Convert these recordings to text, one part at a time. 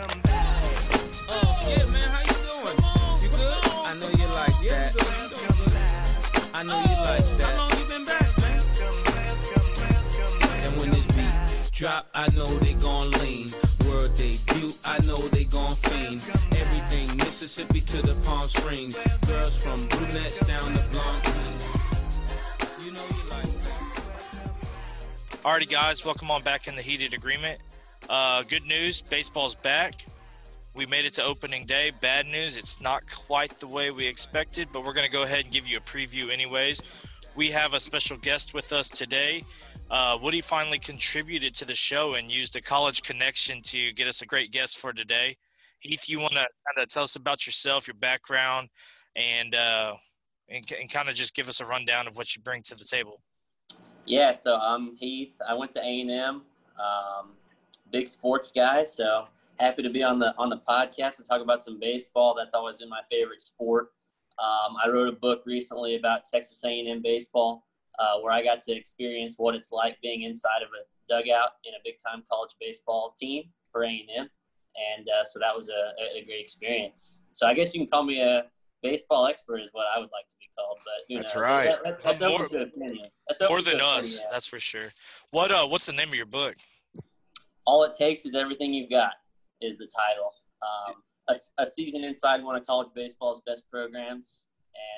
Oh, yeah, man, how you doing? You good? I know you like that. I know you like that. How long you been back, man? And when this beat drop, I know they gon' lean. World debut, I know they gon' fiend. Everything Mississippi to the Palm Springs. Girls from brunettes down to blonde queens. You know you like that. Alrighty, guys, welcome on back in the heated agreement. Uh, good news, baseball's back. We made it to opening day. Bad news, it's not quite the way we expected, but we're going to go ahead and give you a preview, anyways. We have a special guest with us today. Uh, Woody finally contributed to the show and used a college connection to get us a great guest for today. Heath, you want to kind of tell us about yourself, your background, and uh, and, and kind of just give us a rundown of what you bring to the table. Yeah, so I'm Heath. I went to A and M. Um, big sports guy, so happy to be on the on the podcast to talk about some baseball. That's always been my favorite sport. Um, I wrote a book recently about Texas A&M baseball, uh, where I got to experience what it's like being inside of a dugout in a big time college baseball team for A&M, and uh, so that was a, a great experience. So I guess you can call me a baseball expert is what I would like to be called, but who That's knows? right. That, that, that's More- open to opinion. That's More than opinion, us, yeah. that's for sure. What uh, what's the name of your book? All it takes is everything you've got is the title um, a, a season inside one of college baseball's best programs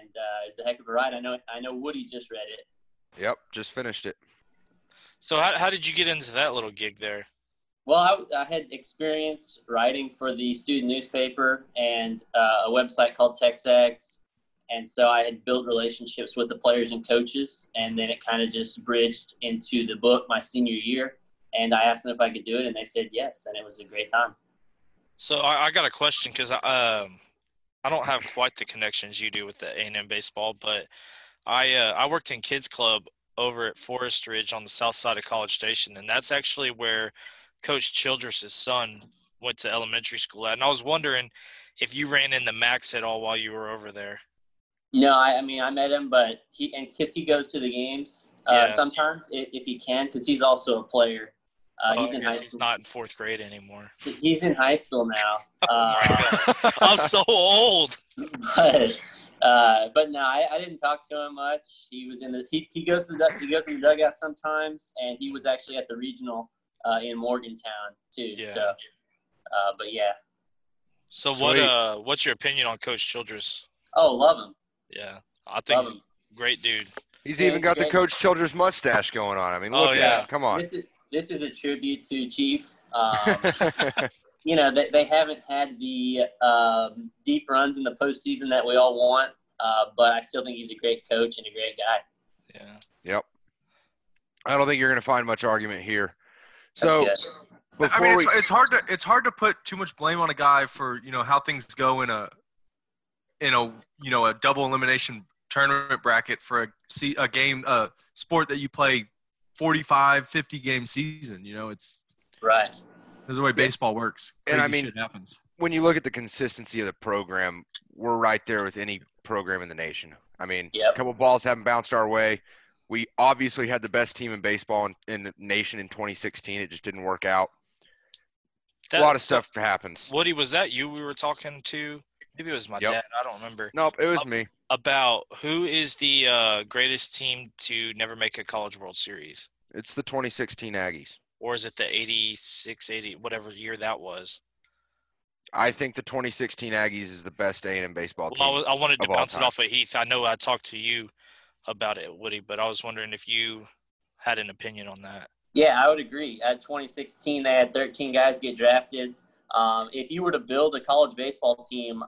and uh, it's a heck of a ride i know i know woody just read it Yep, just finished it. So how, how did you get into that little gig there? well i, I had experience writing for the student newspaper and uh, a website called TexAgs and so i had built relationships with the players and coaches and then it kind of just bridged into the book my senior year and i asked them if i could do it and they said yes and it was a great time So I, I got a question because I um I don't have quite the connections you do with the A and M baseball, but I uh, I worked in kids club over at Forest Ridge on the south side of College Station, and that's actually where Coach Childress's son went to elementary school at. And I was wondering if you ran into Max at all while you were over there. No, I, I mean I met him, but he and because he goes to the games uh, Yeah. sometimes if, if he can, because he's also a player. Uh, Oh, he's I in high guess he's school. not in fourth grade anymore. He's in high school now. Oh Uh, I'm so old. but uh, but no, I, I didn't talk to him much. He was in the he, he goes to the he goes in the dugout sometimes, and he was actually at the regional uh, in Morgantown too. Yeah. So, uh, but yeah. So what uh what's your opinion on Coach Childress? Oh, love him. Yeah, I think Love he's him. a great dude. He's Yeah, even he's got the. Coach Childress mustache going on. I mean, Oh, look yeah. at it. Come on. This is this is a tribute to Chief. Um, you know, they, they haven't had the um, deep runs in the postseason that we all want, uh, but I still think he's a great coach and a great guy. Yeah. yep. I don't think you're going to find much argument here. That's So good. before I mean, we, it's, it's hard to it's hard to put too much blame on a guy for you know how things go in a in a you know a double elimination tournament bracket for a se- a game a sport that you play 45 50 game season you know it's Right. that's the way baseball works And I mean- shit happens when you look at the consistency of the program, we're right there with any program in the nation. I mean, Yep. a couple balls haven't bounced our way. We obviously had the best team in baseball in, in the nation in 2016. It just didn't work out. a lot of stuff happens. Woody, was that you we were talking to? Maybe it was my Yep. dad. I don't remember. Nope, it was me. About who is the uh, greatest team to never make a College World Series? It's the 2016 Aggies. Or is it the 86, 80, whatever year that was? I think the 2016 Aggies is the best A&M baseball Well, I, team. was- I wanted to bounce it off of Heath. I know I talked to you about it, Woody, but I was wondering if you had an opinion on that. Yeah, I would agree. At 2016, they had 13 guys get drafted. Um, if you were to build a college baseball team,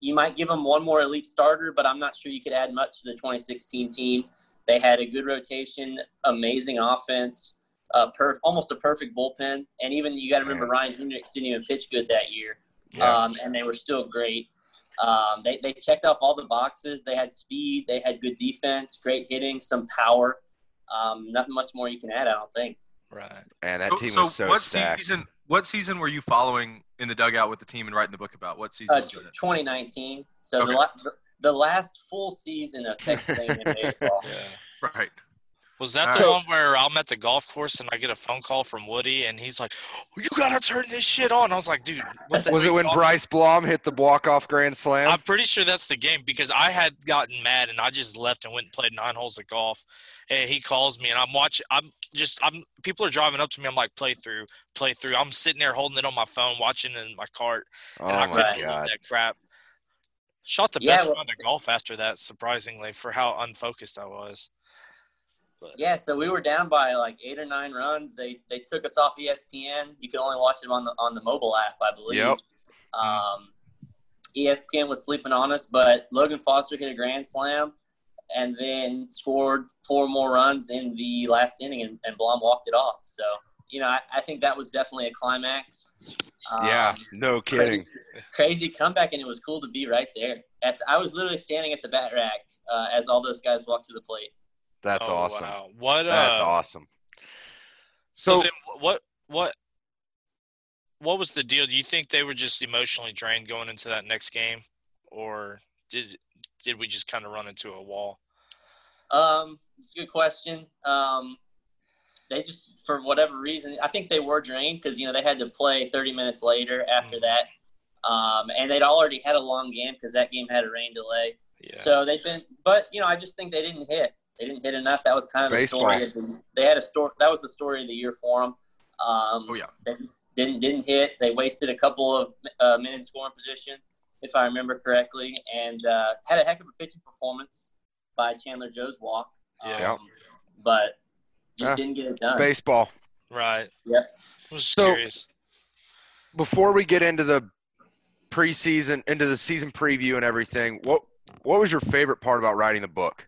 you might give them one more elite starter, but I'm not sure you could add much to the 2016 team. They had a good rotation, amazing offense, uh, per, almost a perfect bullpen, and even you got to remember Ryan Hendricks didn't even pitch good that year, Yeah. um, and they were still great. Um, they, they checked off all the boxes. They had speed, they had good defense, great hitting, some power. Um, nothing much more you can add, I don't think. Right. and that team so was so what stacked. season what season were you following in the dugout with the team and writing the book about what season Uh, was 2019. So Okay. the, la- the last full season of Texas A&M baseball. Yeah. right Was that the So- one where I'm at the golf course and I get a phone call from Woody and he's like, "You gotta turn this shit on." I was like, "Dude, what the Was it when on?" Bryce Blaum hit the walk-off grand slam? I'm pretty sure that's the game because I had gotten mad and I just left and went and played nine holes of golf. And he calls me and I'm watching. I'm just. I'm. People are driving up to me. I'm like, play through, play through. I'm sitting there holding it on my phone, watching it in my cart, oh and I my couldn't believe god. that crap. Shot the Yeah, best well- round of golf after that, surprisingly, for how unfocused I was. But Yeah, so we were down by like eight or nine runs. They they took us off ESPN. You could only watch it on the on the mobile app, I believe. Yep. Um, ESPN was sleeping on us, but Logan Foster hit a grand slam, and then scored four more runs in the last inning, and, and Blaum walked it off. So you know, I, I think that was definitely a climax. Um, Yeah, no kidding. Crazy, crazy comeback, and it was cool to be right there. At I was literally standing at the bat rack uh, as all those guys walked to the plate. That's oh, awesome. Wow. What? That's uh, awesome. So, So- then, what? What? What was the deal? Do you think they were just emotionally drained going into that next game, or did did we just kind of run into a wall? Um, it's a good question. Um, they just, for whatever reason, I think they were drained because you know they had to play 30 minutes later after Mhm. that, um, and they'd already had a long game because that game had a rain delay. Yeah. So they've been, but you know, I just think they didn't hit. They didn't hit enough. That was kind of the story. Of the, they had a story. That was the story of the year for them. Um, Oh yeah. they didn't didn't hit. They wasted a couple of uh, men in scoring position, if I remember correctly, and uh, had a heck of a pitching performance by Chandler Jozwiak. Yeah. Um, but just Yeah. didn't get it done. Baseball. right. Yep. I was So- curious. Before we get into the preseason, into the season preview and everything, what what was your favorite part about writing the book?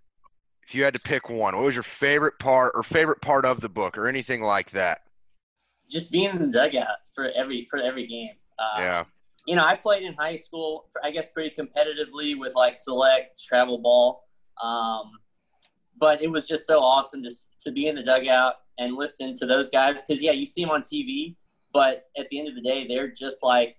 If you had to pick one, what was your favorite part or favorite part of the book or anything like that? Just being in the dugout for every for every game. Uh, yeah. you know, I played in high school, I guess, pretty competitively with like select travel ball. Um, but it was just so awesome to, to be in the dugout and listen to those guys. Because, yeah, you see them on TV, but at the end of the day, they're just like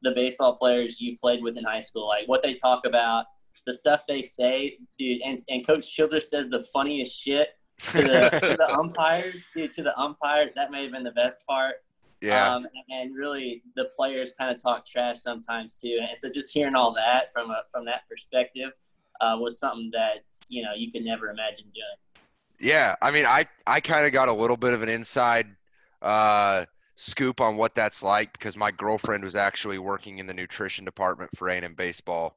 the baseball players you played with in high school. Like what they talk about, the stuff they say, dude. And, and Coach Childress says the funniest shit to the, to the umpires, dude, to the umpires. That may have been the best part. Yeah. Um, and really, the players kind of talk trash sometimes too. And so, just hearing all that from a, from that perspective uh, was something that you know you could never imagine doing. Yeah, I mean, I I kind of got a little bit of an inside uh, scoop on what that's like because my girlfriend was actually working in the nutrition department for A&M baseball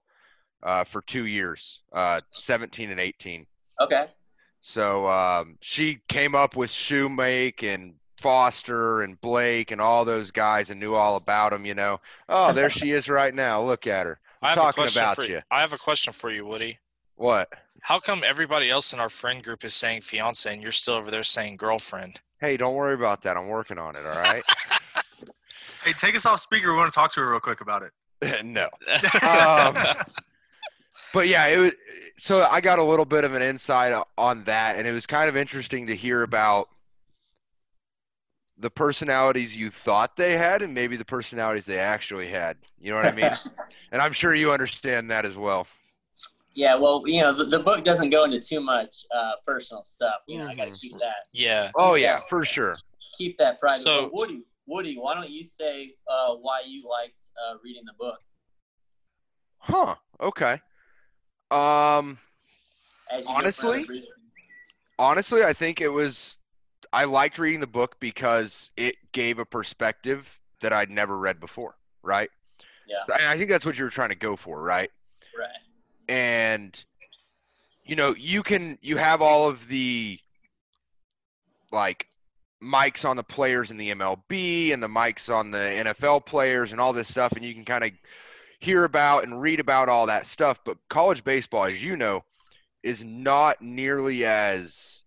uh, for two years, uh, 17 and 18. Okay. So um, she came up with Shewmake and Foster and Blake and all those guys and knew all about them. You know, oh, there she is right now. Look at her. I I'm have a question about for you. I have a question for you, Woody. What? How come everybody else in our friend group is saying fiance and you're still over there saying girlfriend? Hey, don't worry about that. I'm working on it. All right. Hey, take us off speaker. We want to talk to her real quick about it. no. Um, but yeah, it was. So I got a little bit of an insight on that, and it was kind of interesting to hear about the personalities you thought they had, and maybe the personalities they actually had. You know what I mean? and I'm sure you understand that as well. yeah. Well, you know, the, the book doesn't go into too much uh, personal stuff. You know, I got to keep that yeah. Oh yeah, for sure. keep that private. So- Woody, Woody, why don't you say uh, why you liked uh, reading the book? Huh. Okay. Um. As you go Honestly? honestly, I think it was. I liked reading the book because it gave a perspective that I'd never read before. Right. Yeah. And I think that's what you were trying to go for, right? right. And you know, you can you have all of the like mics on the players in the MLB and the mics on the NFL players and all this stuff, and you can kind of hear about and read about all that stuff. But college baseball, as you know, is not nearly as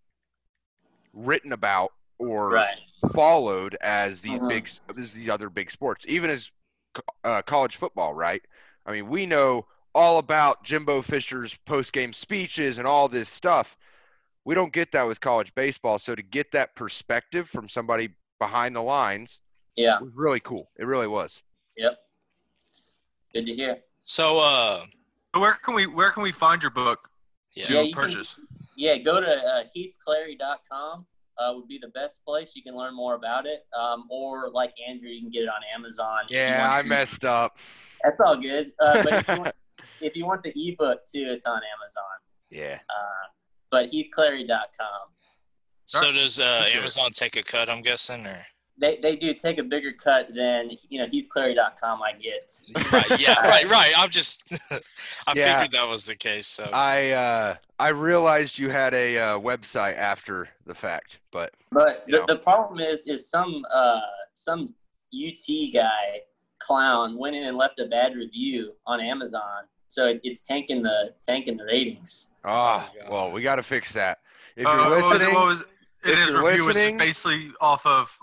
written about or Right. followed as these Mhm. big as these other big sports, even as uh, college football, right? I mean, we know all about Jimbo Fisher's post game speeches and all this stuff. We don't get that with college baseball. So to get that perspective from somebody behind the lines Yeah. was really cool. It really was. Yep. Good to hear. So uh where can we where can we find your book yeah. to Yeah, you can- purchase? yeah, go to uh, heathclary.com. Uh, would be the best place. You can learn more about it. Um, or like Andrew, you can get it on Amazon. Yeah, I messed up. That's all good. Uh, but if you, want, if you want the ebook too, it's on Amazon. Yeah. Uh, but heathclary.com. So does uh, Appreciate. Amazon take a cut? I'm guessing, or They, they do take a bigger cut than you know heathclary.com I get. right? Yeah, right, right. I'm just. I Yeah. figured that was the case. So I uh, I realized you had a uh, website after the fact, but But the, the problem is, is some uh, some UT guy clown went in and left a bad review on Amazon, so it, it's tanking the tanking the ratings. ah, my God. well, we got to fix that. If Uh, you're what was it? What was it? if His review was basically off of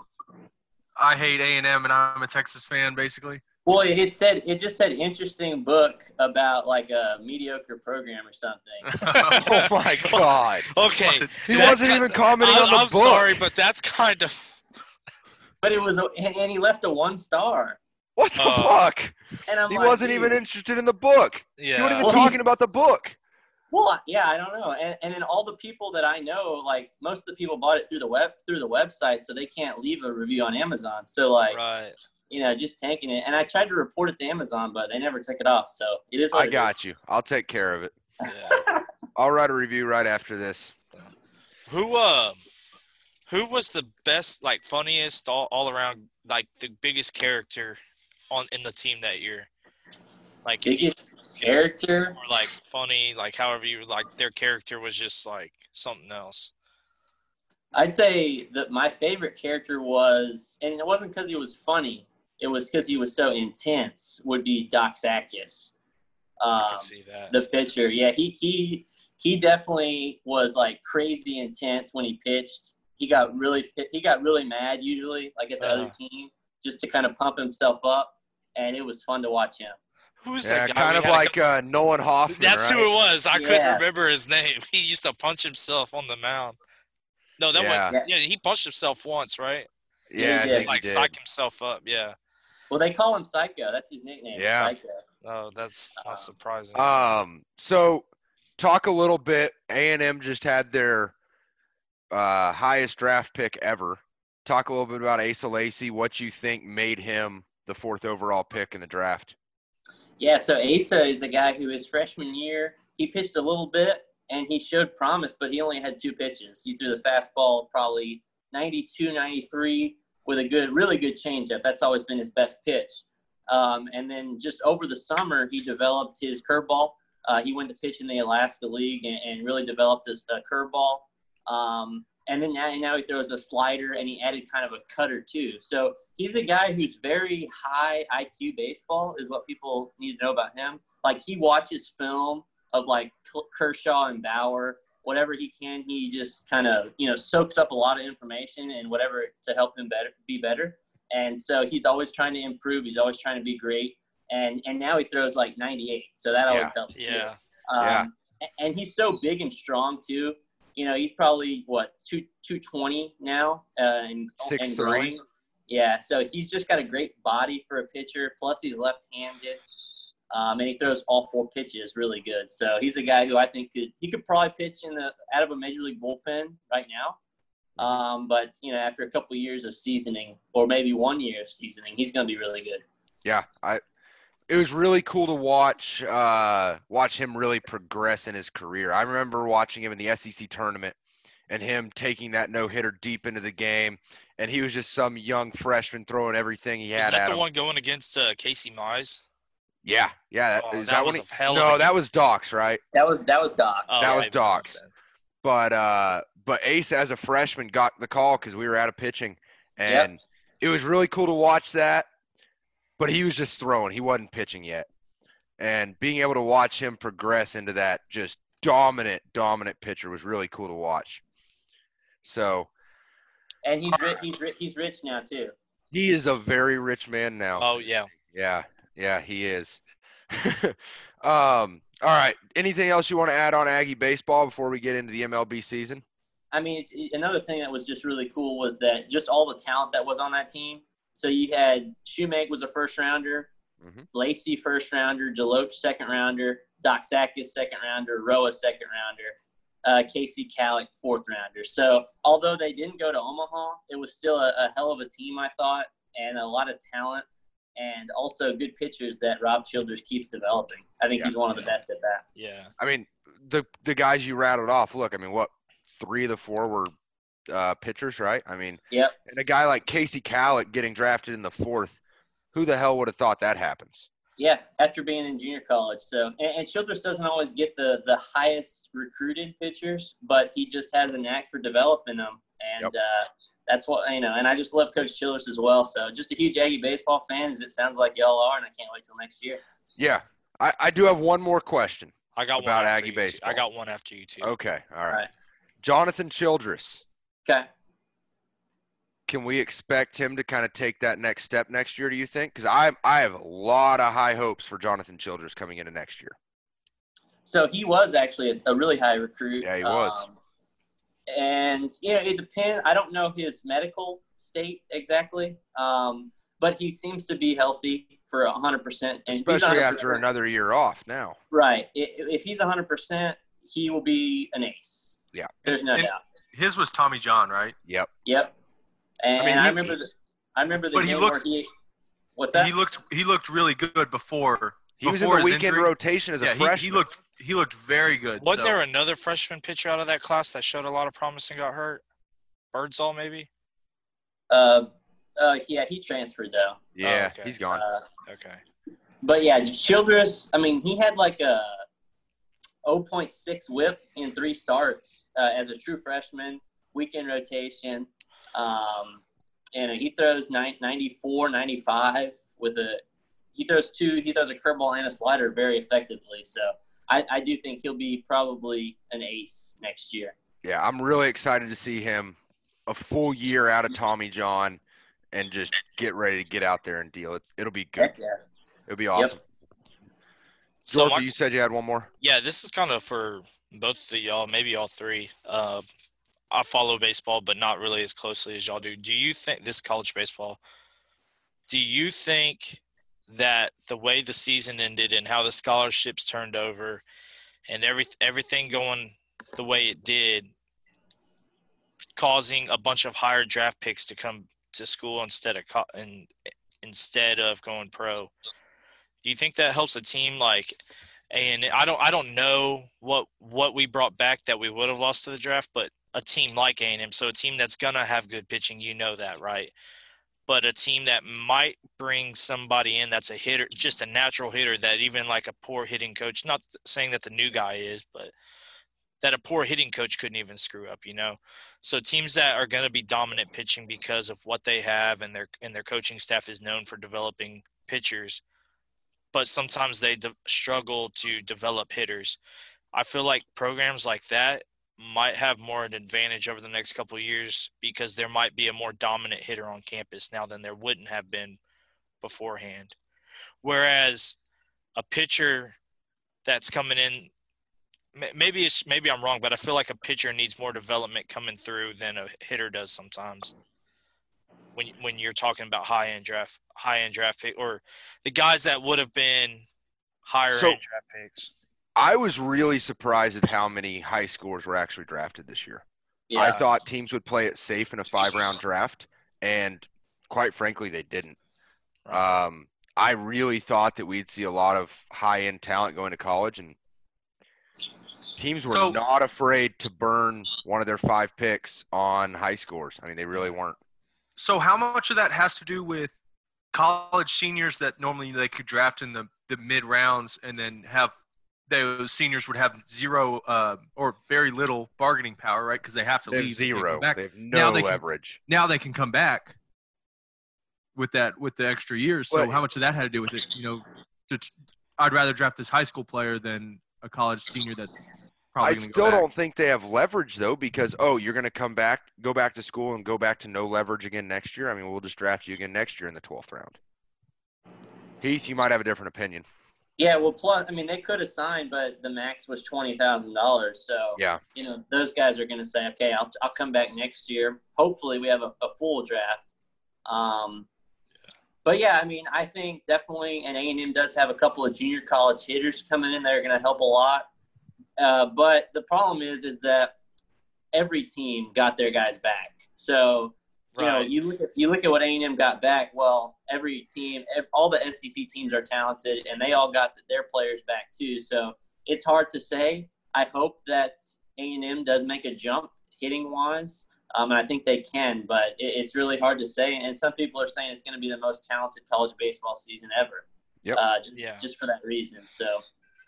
I hate A and M and I'm a Texas fan, basically. Well, it, it said it just said interesting book about like a mediocre program or something. oh my god, okay, he That's wasn't kind- even commenting I'm, on the I'm book. sorry, but that's kind of. But it was, a, and and he left a one star, What the Uh, fuck? and I'm He like, wasn't dude. even interested in the book. Yeah. He wasn't even Well, talking about the book. Well, yeah, I don't know, and, and then all the people that I know, like most of the people bought it through the web through the website, so they can't leave a review on Amazon. So like, right. you know, just tanking it. And I tried to report it to Amazon, but they never took it off. So it is. What I it got is. you. I'll take care of it. Yeah. I'll write a review right after this. Who uh, who was the best, like funniest, all, all around, like the biggest character on in the team that year? Like you- Biggest character. or like funny, like however you like their character was just like something else. I'd say that my favorite character was, and it wasn't because he was funny. It was because he was so intense. Would be Doxakis, um, see that. the pitcher. Yeah, he he he definitely was like crazy intense when he pitched. He got really he got really mad usually, like at the other Uh-huh. team, just to kind of pump himself up, and it was fun to watch him. Who's Yeah, that guy? kind of had a like uh, Nolan Hoffman. That's right? who it was. I couldn't remember his name. He used to punch himself on the mound. No, that Yeah. was yeah. He punched himself once, right? Yeah, I Yeah, think Like he did. psych himself up. Yeah. Well, they call him Psycho. That's his nickname. Yeah. Psycho. Oh, that's not surprising. Um, so talk a little bit. A and M just had their uh, highest draft pick ever. Talk a little bit about Asa Lacy. What you think made him the fourth overall pick in the draft? Yeah, so Asa is a guy who his freshman year he pitched a little bit and he showed promise, but he only had two pitches. He threw the fastball probably 92, 93 with a good, really good changeup. That's always been his best pitch. Um, and then just over the summer, he developed his curveball. Uh, he went to pitch in the Alaska League and, and really developed his uh, curveball. Um, and then now, now he throws a slider and he added kind of a cutter too. So he's a guy who's very high IQ baseball, is what people need to know about him. Like he watches film of like Kershaw and Bauer, whatever he can. He just kind of you know soaks up a lot of information and whatever to help him better be better. And so he's always trying to improve. He's always trying to be great. And and now he throws like 98, so that always helps. too. yeah. Um, Yeah. And he's so big and strong too. You know, he's probably what two two twenty now, uh, and and 6'3". growing. Yeah, so he's just got a great body for a pitcher. Plus, he's left-handed, um, and he throws all four pitches really good. So he's a guy who I think could he could probably pitch in the out of a major league bullpen right now. Um, but you know, after a couple years of seasoning, or maybe one year of seasoning, he's going to be really good. Yeah, I. It was really cool to watch uh, watch him really progress in his career. I remember watching him in the SEC tournament and him taking that no hitter deep into the game, and he was just some young freshman throwing everything he had. Is had that at the him. one going against uh, Casey Mize? Yeah, yeah. Oh, that, is that that, was one? a hell of no, a that game. was Docs, right? That was that was Doc. Oh, That was. Docs. But uh, but Ace as a freshman got the call because we were out of pitching, Yep. and it was really cool to watch that. But he was just throwing; he wasn't pitching yet, and being able to watch him progress into that just dominant, dominant pitcher was really cool to watch. So And he's rich. He's rich. He's rich now too. he is a very rich man now. Oh yeah. Yeah, yeah, he is. um, all right. Anything else you want to add on Aggie baseball before we get into the MLB season? I mean, it's, another thing that was just really cool was that just all the talent that was on that team. So you had Shewmake was a first rounder, Mhm. Lacy first rounder, Deloach second rounder, Doxakis second rounder, Roa second rounder. uh, Kasey Kalich, fourth rounder. So although they didn't go to Omaha, it was still a, a hell of a team, I thought, and a lot of talent, and also good pitchers that Rob Childress keeps developing. I think Yeah. he's one of the best at that. Yeah. I mean, the the guys you rattled off. Look, I mean, what three of the four were uh, pitchers, right? I mean, Yep. and a guy like Kasey Kalich getting drafted in the fourth. Who the hell would have thought that happens? Yeah, after being in junior college. So, and, and Childress doesn't always get the the highest recruited pitchers, but he just has a knack for developing them, and Yep. uh, that's what you know. And I just love Coach Childress as well. So, just a huge Aggie baseball fan, as it sounds like y'all are, and I can't wait till next year. Yeah, I, I do have one more question. I got About one after Aggie you baseball. I got one after you too. Okay, all right. right. Jonathan Childress. Okay. Can we expect him to kind of take that next step next year? Do you think? Because I I have a lot of high hopes for Jonathan Childress coming into next year. So he was actually a, a really high recruit. Yeah, he was. Um, and you know, it depends. I don't know his medical state exactly, um, but he seems to be healthy for hundred percent. And he's Especially 100%. after another year off now. Right. If he's hundred percent, he will be an ace. Yeah. There's no And- doubt. His was Tommy John, right? Yep. Yep. And I I, mean, he- remember the I remember the But he looked- where he. What's that? He looked he looked really good before. He was in before the weekend injury. rotation as a Yeah, he, freshman. he looked he looked very good. Wasn't so- there another freshman pitcher out of that class that showed a lot of promise and got hurt? Birdsall, maybe. uh, uh, yeah, he transferred though. yeah, Oh, okay. he's gone. Uh, Okay. But yeah, Childress. I mean, he had like a 0.6 WHIP in three starts uh, as a true freshman. Weekend rotation, um, and he throws 94, 95 with a. He throws two. He throws a curveball and a slider very effectively. So I, I do think he'll be probably an ace next year. yeah, I'm really excited to see him a full year out of Tommy John and just get ready to get out there and deal. It, it'll be good. Yeah. It'll be awesome. So my, you said you had one more. yeah, this is kind of for both of y'all, maybe all three. Uh, I follow baseball, but not really as closely as y'all do. Do you think this is college baseball? Do you think that the way the season ended and how the scholarships turned over, and every everything going the way it did, causing a bunch of higher draft picks to come to school instead of co- in, instead of going pro? Do you think that helps a team like and I don't I don't know what what we brought back that we would have lost to the draft, but a team like A&M, so a team that's gonna have good pitching, you know that, right? But a team that might bring somebody in that's a hitter, just a natural hitter that even like a poor hitting coach, not saying that the new guy is, but that a poor hitting coach couldn't even screw up, you know. So teams that are going to be dominant pitching because of what they have and their and their coaching staff is known for developing pitchers but sometimes they de- struggle to develop hitters. I feel like programs like that might have more of an advantage over the next couple years because there might be a more dominant hitter on campus now than there wouldn't have been beforehand. Whereas a pitcher that's coming in maybe it's maybe I'm wrong, but I feel like a pitcher needs more development coming through than a hitter does sometimes. When when you're talking about high end draft high end draft pick or the guys that would have been higher So- end draft picks. I was really surprised at how many high scores were actually drafted this year. Yeah. I thought teams would play it safe in a five round draft, and quite frankly, they didn't. Um, I really thought that we'd see a lot of high end talent going to college, and teams were So- not afraid to burn one of their five picks on high scores. I mean, they really weren't. So how much of that has to do with college seniors that normally they could draft in the, the mid rounds and then have those seniors would have zero uh, or very little bargaining power, right? Because they have to They have leave. zero. back. They have no Now they can- Now they can come back with that with the extra years. So Well, how much of that had to do with it? You know, to, I'd rather draft this high school player than a college senior that's I still go don't think they have leverage though, because oh, you're going to come back, go back to school, and go back to no leverage again next year. I mean, we'll just draft you again next year in the 12th round. Heath, you might have a different opinion. Yeah, well, plus, I mean, they could have signed, but the max was twenty thousand dollars. So, Yeah. you know, those guys are going to say, okay, I'll, I'll come back next year. Hopefully, we have a, a full draft. Um, but yeah, I mean, I think definitely, and A and M does have a couple of junior college hitters coming in that are going to help a lot. Uh, but the problem is, is that every team got their guys back. So you know, you look at you look at what A and M got back. Well, every team, all the SEC teams are talented, and they all got their players back too. So it's hard to say. I hope that A and M does make a jump hitting wise, um, and I think they can. But it, it's really hard to say. And some people are saying it's going to be the most talented college baseball season ever. Yep. Uh, just, Yeah. just for that reason. So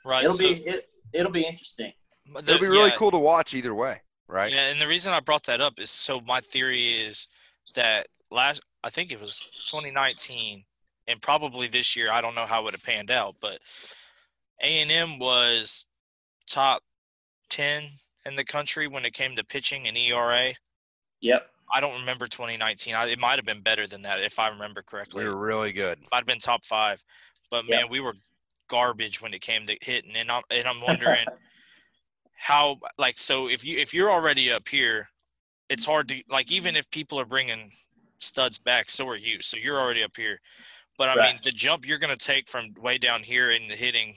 Right. it'll so be it, it'll be interesting. the- It'll be really yeah, cool to watch either way, right? Yeah, and the reason I brought that up is so my theory is that last I think it was 2019 and probably this year I don't know how it would have panned out, but A&M was top 10 in the country when it came to pitching and ERA. Yep. I don't remember 2019. I, it might have been better than that if I remember correctly. We were really good. Might have been top five, but Yeah. man, we were garbage when it came to hitting, and I'm and I'm wondering how like so if you if you're already up here, it's hard to like even if people are bringing studs back, so are you. So you're already up here, but I mean the jump you're gonna take from way down here in the hitting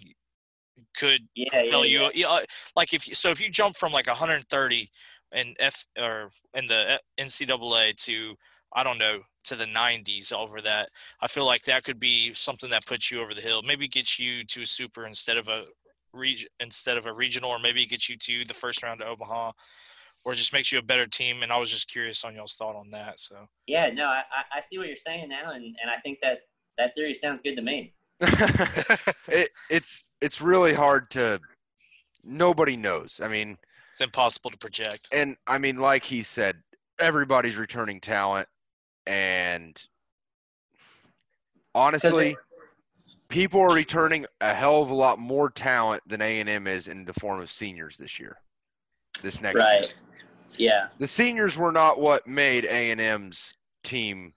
could Yeah. Tell yeah. you yeah, uh, like if you- so if you jump from like 130 in F or in the uh, NCAA to I don't know to the 90s over that I feel like that could be something that puts you over the hill maybe gets you to a super instead of a region instead of a regional or maybe gets you to the first round of Omaha or just makes you a better team and I was just curious on y'all's thought on that so Yeah, no, I, I- I see what you're saying now, and, and I think that that theory sounds good to me. it, it's it's really hard to. Nobody knows. I mean, it's impossible to project and I mean, like he said, everybody's returning talent, and honestly, people are returning a hell of a lot more talent than A and M is in the form of seniors this year. This next year. Right. Yeah. the seniors were not what made A and M's team.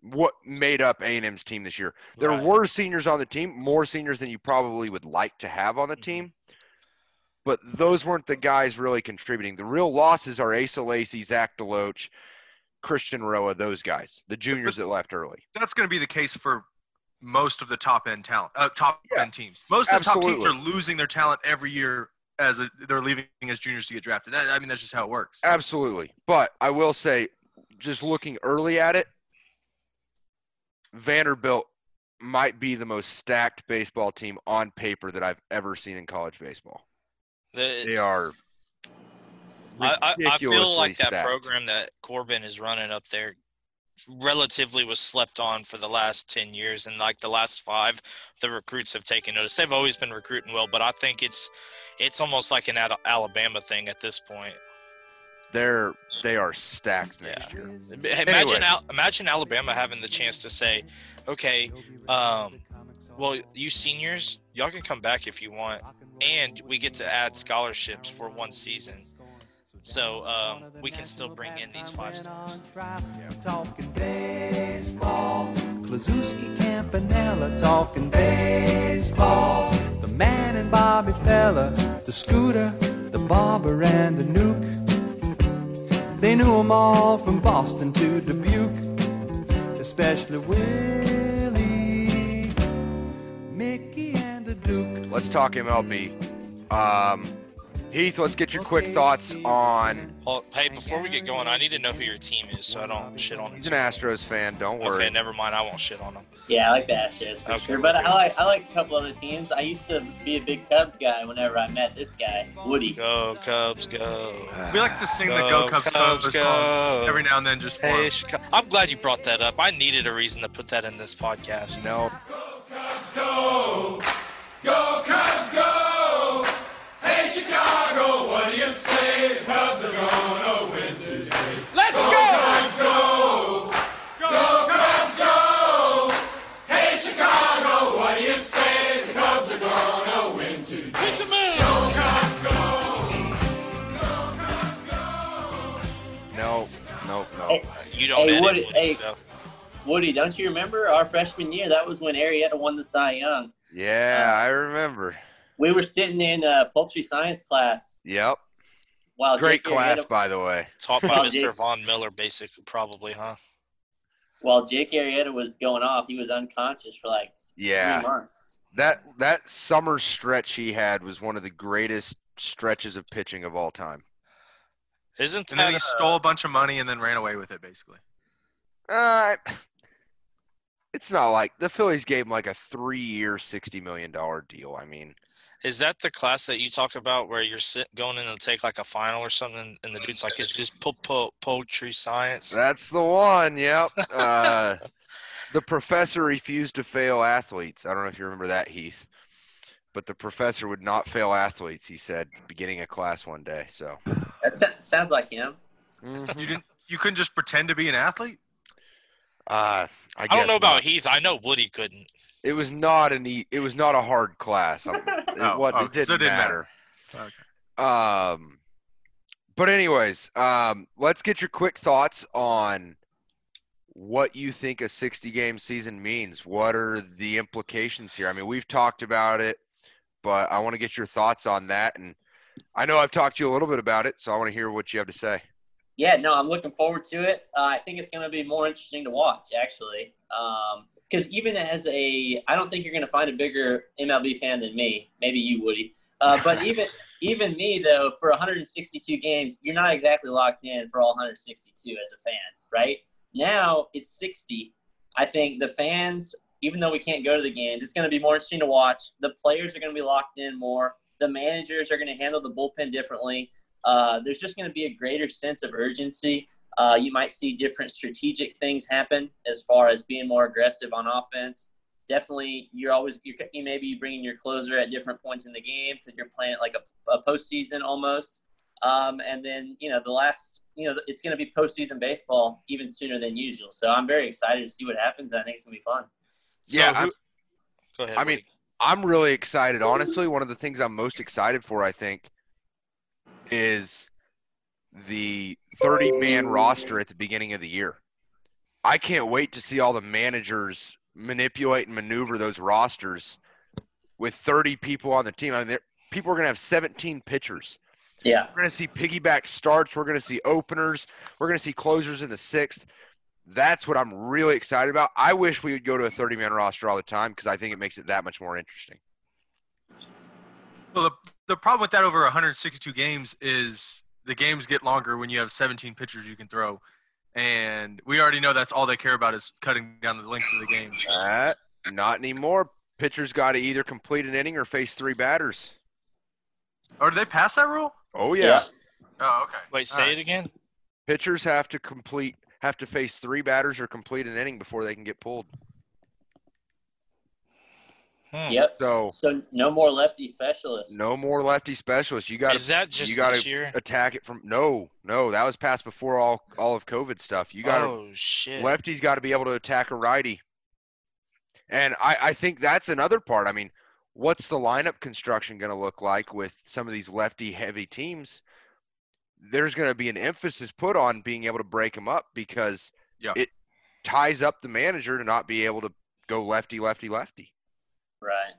What made up A and M's team this year? There Right. were seniors on the team, more seniors than you probably would like to have on the Mhm. team, but those weren't the guys really contributing. The real losses are Asa Lacy, Zach Deloach, Christian Roa, those guys, the juniors that left early. That's going to be the case for most of the top end talent, uh, top Yeah, end teams. Most of the top teams are losing their talent every year as a, they're leaving as juniors to get drafted. That, I mean, that's just how it works. Absolutely. But I will say, just looking early at it, Vanderbilt might be the most stacked baseball team on paper that I've ever seen in college baseball. The- They are. I, I, I feel like that stacked. program that Corbin is running up there relatively was slept on for the last 10 years and like the last five the recruits have taken notice they've always been recruiting well but i think it's it's almost like an Al- alabama thing at this point They're they are stacked next year. imagine Anyway. Al- imagine alabama having the chance to say okay um, well you seniors y'all can come back if you want and we get to add scholarships for one season so um, we can still bring in these five stars Talking baseball. Kluszewski Campanella talking baseball. The man and Bobby Feller, the scooter, the barber and the Newk. They knew 'em all from Boston to Dubuque, especially Willie, Mickey, and the Duke. Let's talk MLB. Um, Heath, let's get your quick thoughts on. Well, hey, before we get going, I need to know who your team is so I don't shit on them. He's an Astros fan. Don't worry. Okay, never mind. I won't shit on them. Yeah, I like the Astros for Okay. sure. But I like I like a couple other teams. I used to be a big Cubs guy whenever I met this guy, Woody. Go Cubs, go! We like to sing the Go Cubs Go song every now and then just for Hey, 'em. Chicago. I'm glad you brought that up. I needed a reason to put that in this podcast. No, Go Cubs Go! Go Cubs go! Hey Chicago, what do you say? The Cubs are gonna win today. Let's go! Cubs go! Go Cubs go! Hey Chicago, what do you say? The Cubs are gonna win today. Go Cubs go! Go Cubs go! no, no, no. Hey, You don't Hey, edit Woody, Woody, hey. so. Woody, don't you remember our freshman year? That was when Arrieta won the Cy Young. Yeah, um, I remember. We were sitting in uh, poultry science class Yep. while Great Jake class, Arrieta, by the way. Taught by Mr. Jake. Von Miller, basically, probably, huh? while Jake Arrieta was going off. He was unconscious for like Yeah. three months. that that summer stretch he had was one of the greatest stretches of pitching of all time. Isn't And then he stole a bunch of money and then ran away with it, basically. Uh, it's not like the Phillies gave him like a three-year, sixty million dollar deal. I mean, Is that the class that you talk about where you're sit, going in to take like a final or something, and the dude's like, "It's just po- po- poetry science." that's the one. Yep. Uh, the professor refused to fail athletes. I don't know if you remember that, Heath. But the professor would not fail athletes. He said beginning a class one day. So. That sounds like him. You didn't. You couldn't just pretend to be an athlete. Uh, I, I don't guess know about. Heath. I know Woody couldn't. It was not an e- it was not a hard class. Um, It, Oh, wa- oh, it didn't, so it didn't matter. matter. Um, but anyways, um, let's get your quick thoughts on what you think a 60 game season means. What are the implications here? I mean, we've talked about it, but I want to get your thoughts on that. And I know I've talked to you a little bit about it, so I want to hear what you have to say. Yeah, no, I'm looking forward to it. Uh, I think it's going to be more interesting to watch, actually. Because even as a, I don't think you're going to find a bigger MLB fan than me. Maybe you, Woody. Uh, but even even me, though, for 162 games, you're not exactly locked in for all 162 as a fan, right? Now it's 60. I think the fans, even though we can't go to the games, it's going to be more interesting to watch. The players are going to be locked in more. The managers are going to handle the bullpen differently. Uh, there's just going to be a greater sense of urgency. Uh, you might see different strategic things happen as far as being more aggressive on offense. Definitely, you're always you're, you maybe you bring your closer at different points in the game because you're playing like a, a postseason almost. Um, and then you know the last you know it's going to be postseason baseball even sooner than usual. So I'm very excited to see what happens. And I think it's going to be fun. So Yeah, who- I'm- go ahead. I mean, I'm really excited. Honestly, one of the things I'm most excited for, I think, is the 30 man roster at the beginning of the year. I can't wait to see all the managers manipulate and maneuver those rosters with 30 people on the team. I mean, people are going to have 17 pitchers. Yeah, We're going to see piggyback starts. We're going to see openers. We're going to see closers in the sixth. That's what I'm really excited about. I wish we would go to a 30 man roster all the time because I think it makes it that much more interesting. Well, the, the problem with that over 162 games is the games get longer when you have 17 pitchers you can throw, and we already know that's all they care about is cutting down the length of the games. That not anymore. Pitchers got to either complete an inning or face three batters. Or did they pass that rule? Oh yeah. Yeah. Oh, okay. wait, say All right. it again. Pitchers have to complete have to face three batters or complete an inning before they can get pulled. Hmm. yep. So So no more lefty specialists. no more lefty specialists. You got Is to that just you gotta this year? attack it from no, no, that was passed before all all of COVID stuff. You got to oh shit! lefty's got to be able to attack a righty. And I, I think that's another part. I mean, what's the lineup construction going to look like with some of these lefty heavy teams? There's going to be an emphasis put on being able to break them up because Yeah. it ties up the manager to not be able to go lefty, lefty, lefty. Right.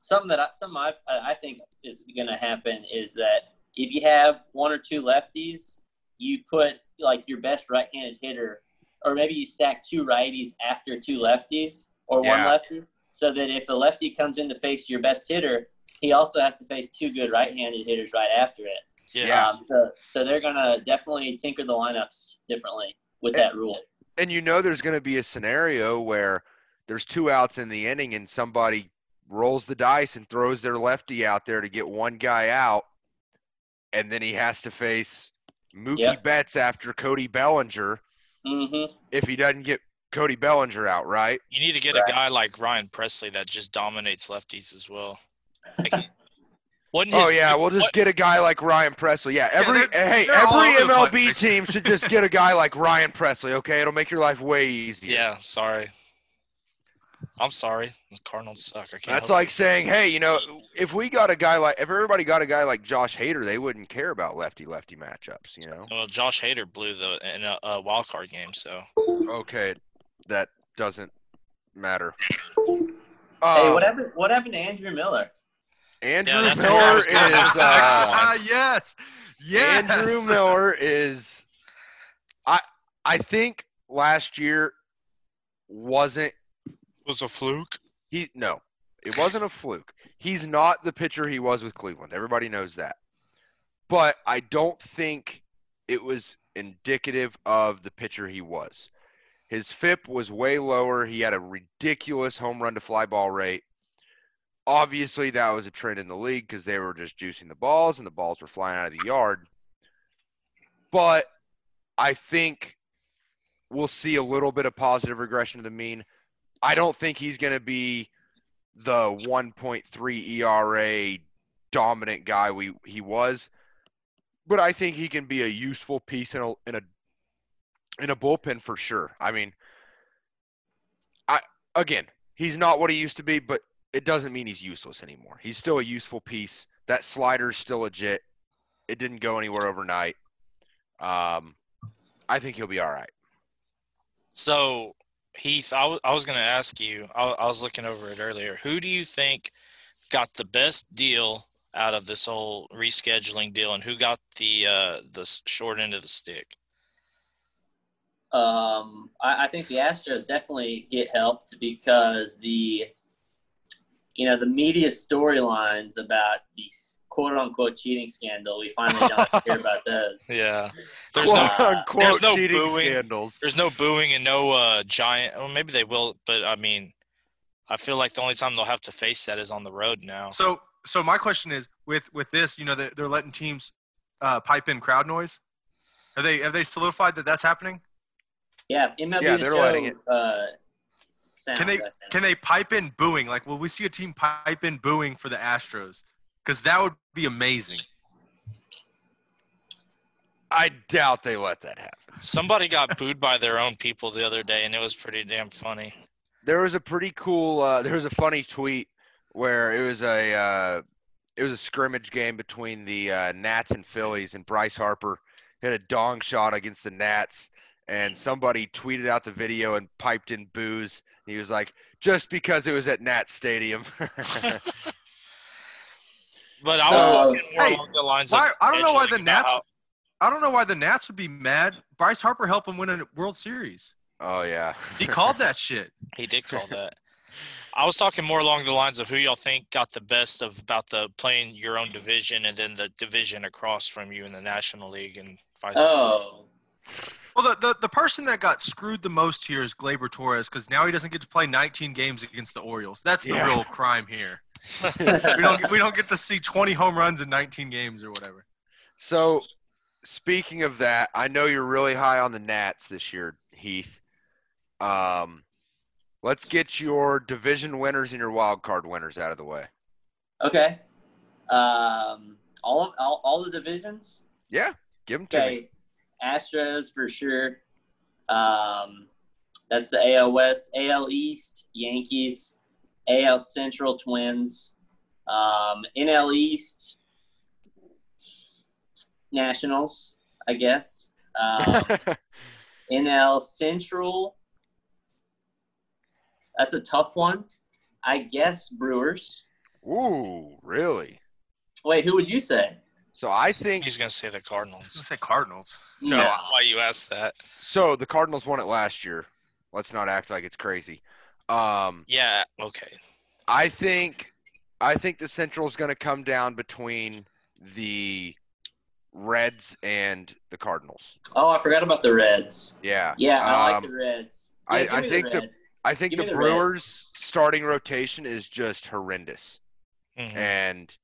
Something that I, something I've, I I think is going to happen is that if you have one or two lefties, you put like your best right-handed hitter, or maybe you stack two righties after two lefties or one lefty, so that if a lefty comes in to face your best hitter, he also has to face two good right-handed hitters right after it. yeah. Yeah. Um, so, so they're going to definitely tinker the lineups differently with And- that rule. And you know there's going to be a scenario where there's two outs in the inning and somebody rolls the dice and throws their lefty out there to get one guy out, and then he has to face Mookie Yep. Betts after Cody Bellinger Mm-hmm. if he doesn't get Cody Bellinger out, right? You need to get Right. a guy like Ryan Pressly that just dominates lefties as well. Like, wasn't Oh his- yeah, we'll just what- get a guy like Ryan Pressly. Yeah, every they're- hey, they're every MLB team should just get a guy like Ryan Pressly. Okay, it'll make your life way easier. Yeah, sorry. I'm sorry. The Cardinals suck. I can't. That's like it. saying, hey, you know, if we got a guy like, if everybody got a guy like Josh Hader, they wouldn't care about lefty lefty matchups, you know? Well, Josh Hader blew the in a, a wild card game, so Okay, that doesn't matter. Hey, Um, what happened? What happened to Andrew Miller? Andrew that's where I Miller was going. That was is uh, yes. Yes. Andrew Miller is. I I think last year wasn't was a fluke. he no It wasn't a fluke. He's not the pitcher he was with Cleveland. Everybody knows that. But I don't think it was indicative of the pitcher he was. His FIP was way lower. He had a ridiculous home run to fly ball rate. Obviously, that was a trend in the league because they were just juicing the balls and the balls were flying out of the yard. But I think we'll see a little bit of positive regression to the mean. I don't think he's going to be the 1.3 ERA dominant guy we he was, but I think he can be a useful piece in a in a in a bullpen for sure. I mean, I again, he's not what he used to be, but it doesn't mean he's useless anymore. He's still a useful piece. That slider's still legit. It didn't go anywhere overnight. Um, I think he'll be all right. So, Heath, I was, I was going to ask you, I, I was looking over it earlier. Who do you think got the best deal out of this whole rescheduling deal, and who got the uh, the short end of the stick? Um, I, I think the Astros definitely get helped because the, you know, the media storylines about these quote unquote cheating scandal, we finally don't have to hear about those. Yeah, there's Quote, no unquote there's no cheating booing. scandals. there's no booing and no uh, giant. Well, maybe they will, but I mean, I feel like the only time they'll have to face that is on the road now. So, so my question is, with with this, you know, they're, they're letting teams uh, pipe in crowd noise. Are they have they solidified that that's happening? Yeah, MLB Yeah, the they're show, letting it. Uh, sounds, Can they can they pipe in booing? Like, will we see a team pipe in booing for the Astros? Because that would be amazing. I doubt they let that happen. Somebody got booed by their own people the other day, and it was pretty damn funny. There was a pretty cool. Uh, there was a funny tweet where it was a uh, it was a scrimmage game between the uh, Nats and Phillies, and Bryce Harper hit a dong shot against the Nats, and somebody tweeted out the video and piped in boos. He was like, "Just because it was at Nat Stadium." But I was So- talking more Hey, along the lines why- of I don't know why the about Nats- how- I don't know why the Nats would be mad. Bryce Harper helped him win a World Series. oh yeah. He called that shit. He did call that. I was talking more along the lines of who y'all think got the best of about the playing your own division and then the division across from you in the National League and vice versa. Oh, Well, the, the, the person that got screwed the most here is Gleyber Torres because now he doesn't get to play 19 games against the Orioles. That's the Yeah. real crime here. We don't get- we don't get to see 20 home runs in 19 games or whatever. So, speaking of that, I know you're really high on the Nats this year, Heath. Um, let's get your division winners and your wild card winners out of the way. okay. Um, all of all, all the divisions. Yeah, give them to me. Okay, Astros for sure. Um, that's the AL West, AL East, Yankees, AL Central, Twins, um, NL East, Nationals, I guess. Um, NL Central. That's a tough one. I guess Brewers. Ooh, really? Wait, who would you say? So I think He's gonna say the I was Cardinals. going to say Cardinals. No, why you asked that? so. The Cardinals won it last year. Let's not act like it's crazy. Um, Yeah, okay. I think I think the Central is going to come down between the Reds and the Cardinals. Oh, I forgot about the Reds. Yeah. Yeah, I like Um, the Reds. I- Yeah, give I think the- Reds. I think Give the me the Reds. Brewers starting rotation is just horrendous. Mhm. and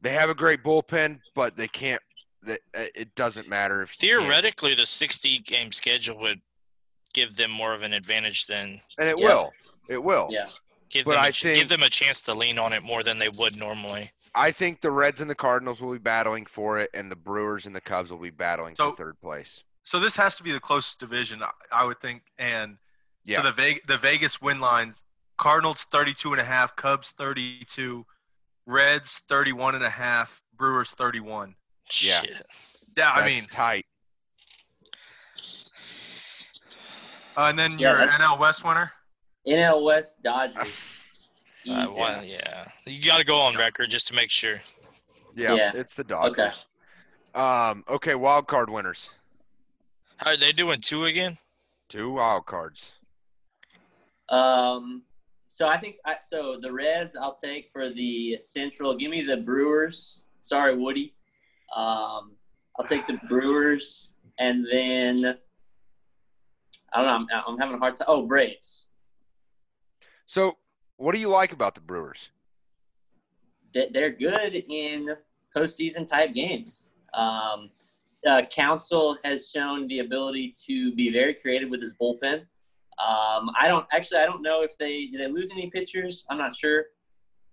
they have a great bullpen, but they can't. That it doesn't matter if Theoretically, the 60 game schedule would give them more of an advantage than and it Yeah. will. It will. Yeah. give But them a I ch- think- give them a chance to lean on it more than they would normally. I think the Reds and the Cardinals will be battling for it, and the Brewers and the Cubs will be battling So- for third place. So this has to be the closest division, I- I would think. And Yeah. so the Vegas, the Vegas win lines, Cardinals 32 and a half, Cubs 32, Reds 31 and a half, Brewers 31. Yeah. Shit. Yeah, I mean, tight. uh, and then Yeah, your that's- NL West winner. NL West Dodgers. Uh, Easy. well, yeah. You got to go on record just to make sure. Yeah, Yeah. it's the Dodgers. Okay. Um. Okay. Wild card winners. How are they doing two again? Two wild cards. Um, so I think I, so. The Reds I'll take for the Central. Give me the Brewers. Sorry, Woody. Um, I'll take the Brewers, and then I don't know. I'm, I'm having a hard time. Oh, Braves. So, what do you like about the Brewers? They- They're good in postseason type games. Um, uh, Counsell has shown the ability to be very creative with his bullpen. Um, I don't actually. I don't know if they did they lose any pitchers. I'm not sure.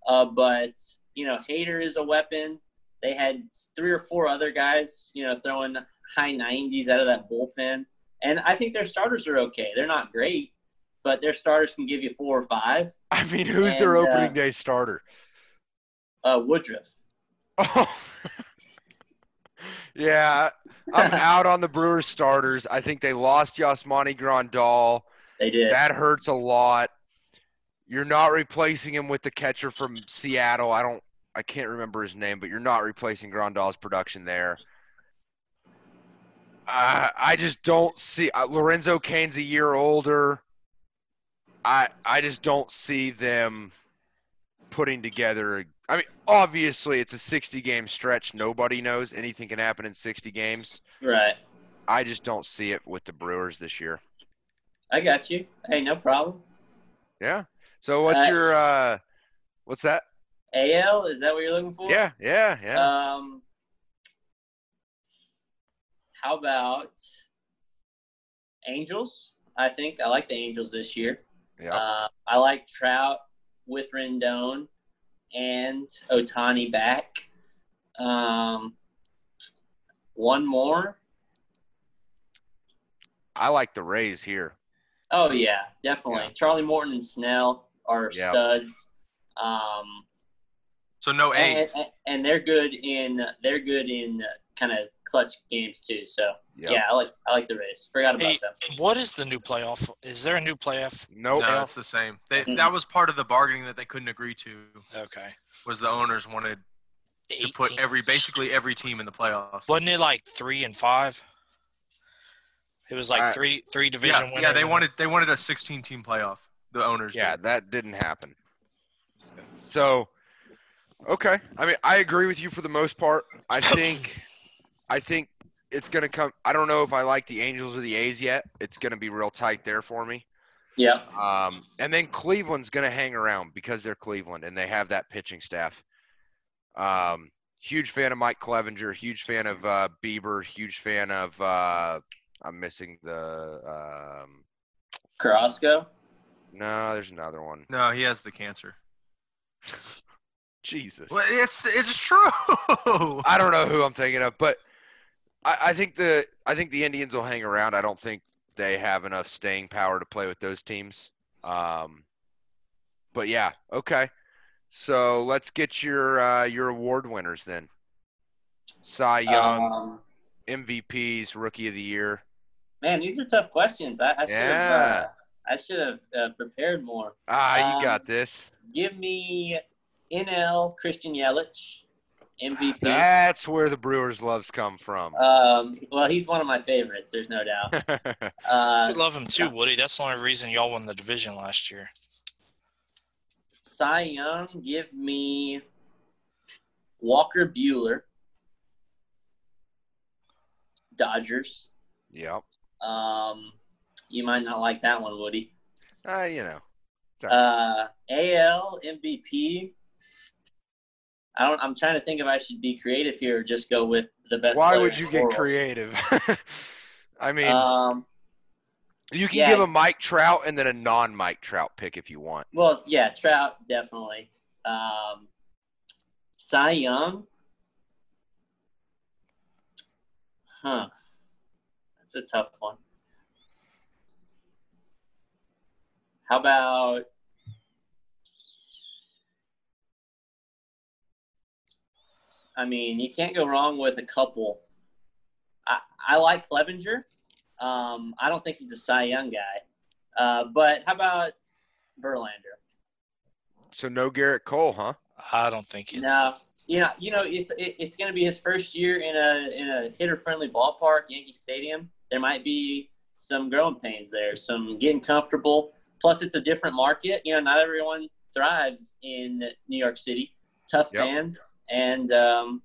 Uh, but you know, Hader is a weapon. They had three or four other guys, you know, throwing high 90s out of that bullpen, and I think their starters are okay. They're not great, but their starters can give you four or five. I mean, who's their And, uh, opening day starter? Uh, Woodruff. Oh. yeah, I'm out on the Brewers starters. I think they lost Yasmani Grandal. They did. That hurts a lot. You're not replacing him with the catcher from Seattle. I don't I can't remember his name, but you're not replacing Grandal's production there. Uh, I just don't see uh, Lorenzo Cain's a year older. I I just don't see them putting together. I mean, obviously it's a 60 game stretch. Nobody knows anything can happen in 60 games. right. I just don't see it with the Brewers this year. I got you. Hey, no problem. Yeah. So what's Uh, your uh what's that? AL, is that what you're looking for? Yeah, yeah, yeah. Um, how about Angels? I think I like the Angels this year. Yeah. Uh, I like Trout with Rendon and Ohtani back. Um, one more. I like the Rays here. Oh yeah, definitely. Yeah. Charlie Morton and Snell are Yeah. studs. Um, So no and, A's. and, and they're good in they're good in kind of clutch games too. So Yep. yeah, I like I like the Rays. Forgot about Hey, them. what is the new playoff? Is there a new playoff? Nope. No, it's the same. They, Mhm. that was part of the bargaining that they couldn't agree to. Okay. Was the owners wanted to Eight put every basically every team in the playoffs. Wasn't it like three and five? It was like I- three three division yeah, winners. yeah, they wanted they wanted a 16 team playoff. The owners. Yeah, did. that didn't happen. So, okay. I mean, I agree with you for the most part. I think, I think it's gonna come. I don't know if I like the Angels or the A's yet. It's gonna be real tight there for me. Yeah, Um, and then Cleveland's gonna hang around because they're Cleveland and they have that pitching staff. Um, huge fan of Mike Clevinger. Huge fan of uh, Bieber. Huge fan of. Uh, I'm missing the. Um, Carrasco. no, there's another one. No, he has the cancer. Jesus. Well, it's it's true. I don't know who I'm thinking of, but I, I think the I think the Indians will hang around. I don't think they have enough staying power to play with those teams. Um, but yeah, okay. So let's get your uh, your award winners then. Cy Young, Um, MVPs, Rookie of the Year. man, these are tough questions. I, I should have Yeah. uh, I should have uh, prepared more. Ah, you Um, got this. Give me NL Christian Yelich, MVP. That's where the Brewers' loves come from. Um, well, he's one of my favorites. There's no doubt. Uh, We love him too, Woody. That's the only reason y'all won the division last year. Cy Young, give me Walker Buehler, Dodgers. yep. Um, you might not like that one, Woody. Uh, you know. it's all right. Uh, AL MVP. I don't. I'm trying to think if I should be creative here or just go with the best. Why would you get creative? I mean, Um. You can Yeah. give a Mike Trout and then a non-Mike Trout pick if you want. Well, yeah, Trout definitely. Um, Cy Young. Huh. That's a tough one. How about I mean, you can't go wrong with a couple. I, I like Clevinger. Um, I don't think he's a Cy Young guy. Uh, but how about Verlander? So no Gerrit Cole, huh? I don't think it's. No, you know, you know, it's it, it's going to be his first year in a in a hitter friendly ballpark, Yankee Stadium. There might be some growing pains there, some getting comfortable. Plus, it's a different market. You know, not everyone thrives in New York City. Tough Yep. fans, and um,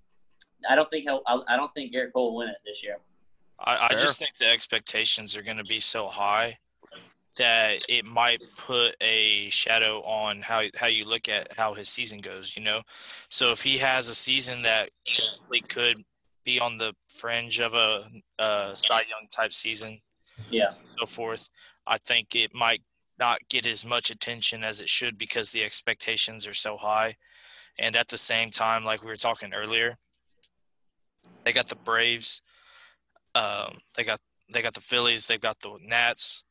I don't think he'll. I I don't think Gerrit Cole will win it this year. I, I Fair. just think the expectations are going to be so high that it might put a shadow on how how you look at how his season goes. You know, so if he has a season that typically could be on the fringe of a, a Cy Young type season, Yeah, so forth, I think it might not get as much attention as it should because the expectations are so high. And at the same time, like we were talking earlier, they got the Braves, um, they got they got the Phillies, they've got the Nats.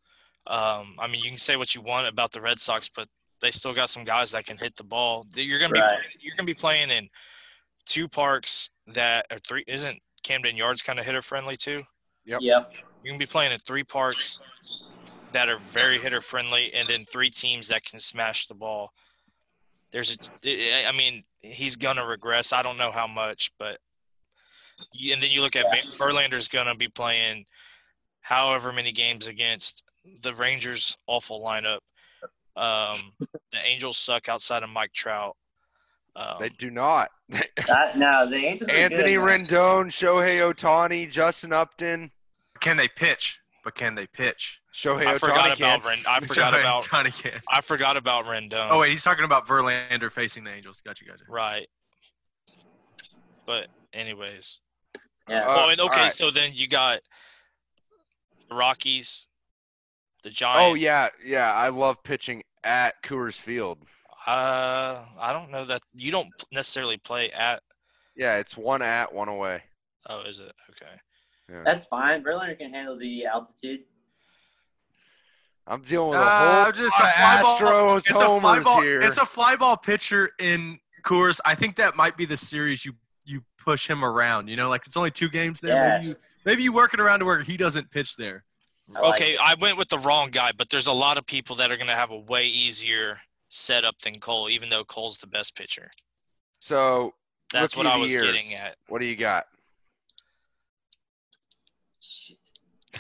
Um, I mean, you can say what you want about the Red Sox, but they still got some guys that can hit the ball. You're gonna be playing, you're gonna be playing in two parks that are three. Isn't Camden Yards kind of hitter friendly too? Yep. yep, You can be playing in three parks that are very hitter friendly, and then three teams that can smash the ball. There's a, I mean, he's gonna regress. I don't know how much, but you- and then you look at Van- Verlander's gonna be playing however many games against the Rangers' awful lineup. Um, the Angels suck outside of Mike Trout. Um, They do not. That, no, the Angels. Anthony good. Rendon, Shohei Ohtani, Justin Upton, Can they pitch? But can they pitch? Shohei I forgot can. about Ren- I forgot Shohei about Ohtani can. I forgot about Rendon. Oh wait, he's talking about Verlander facing the Angels. Gotcha, gotcha. Right. But anyways. Yeah, Uh, oh, and okay, alright. so then you got the Rockies, the Giants. Oh yeah, yeah. I love pitching at Coors Field. Uh, I don't know that you don't necessarily play at. Yeah, it's one at, one away. Oh, is it okay? that's fine. Verlander can handle the altitude. I'm dealing with a Uh, whole just a ball- Astros It's a fly ball. here. It's a fly ball pitcher in Coors. I think that might be the series you you push him around. You know, like it's only two games there. Yeah. Maybe you maybe you work it around to where he doesn't pitch there. I like okay, it. I went with the wrong guy, but there's a lot of people that are going to have a way easier setup than Cole, even though Cole's the best pitcher. so That's what I was year. getting at. what do you got?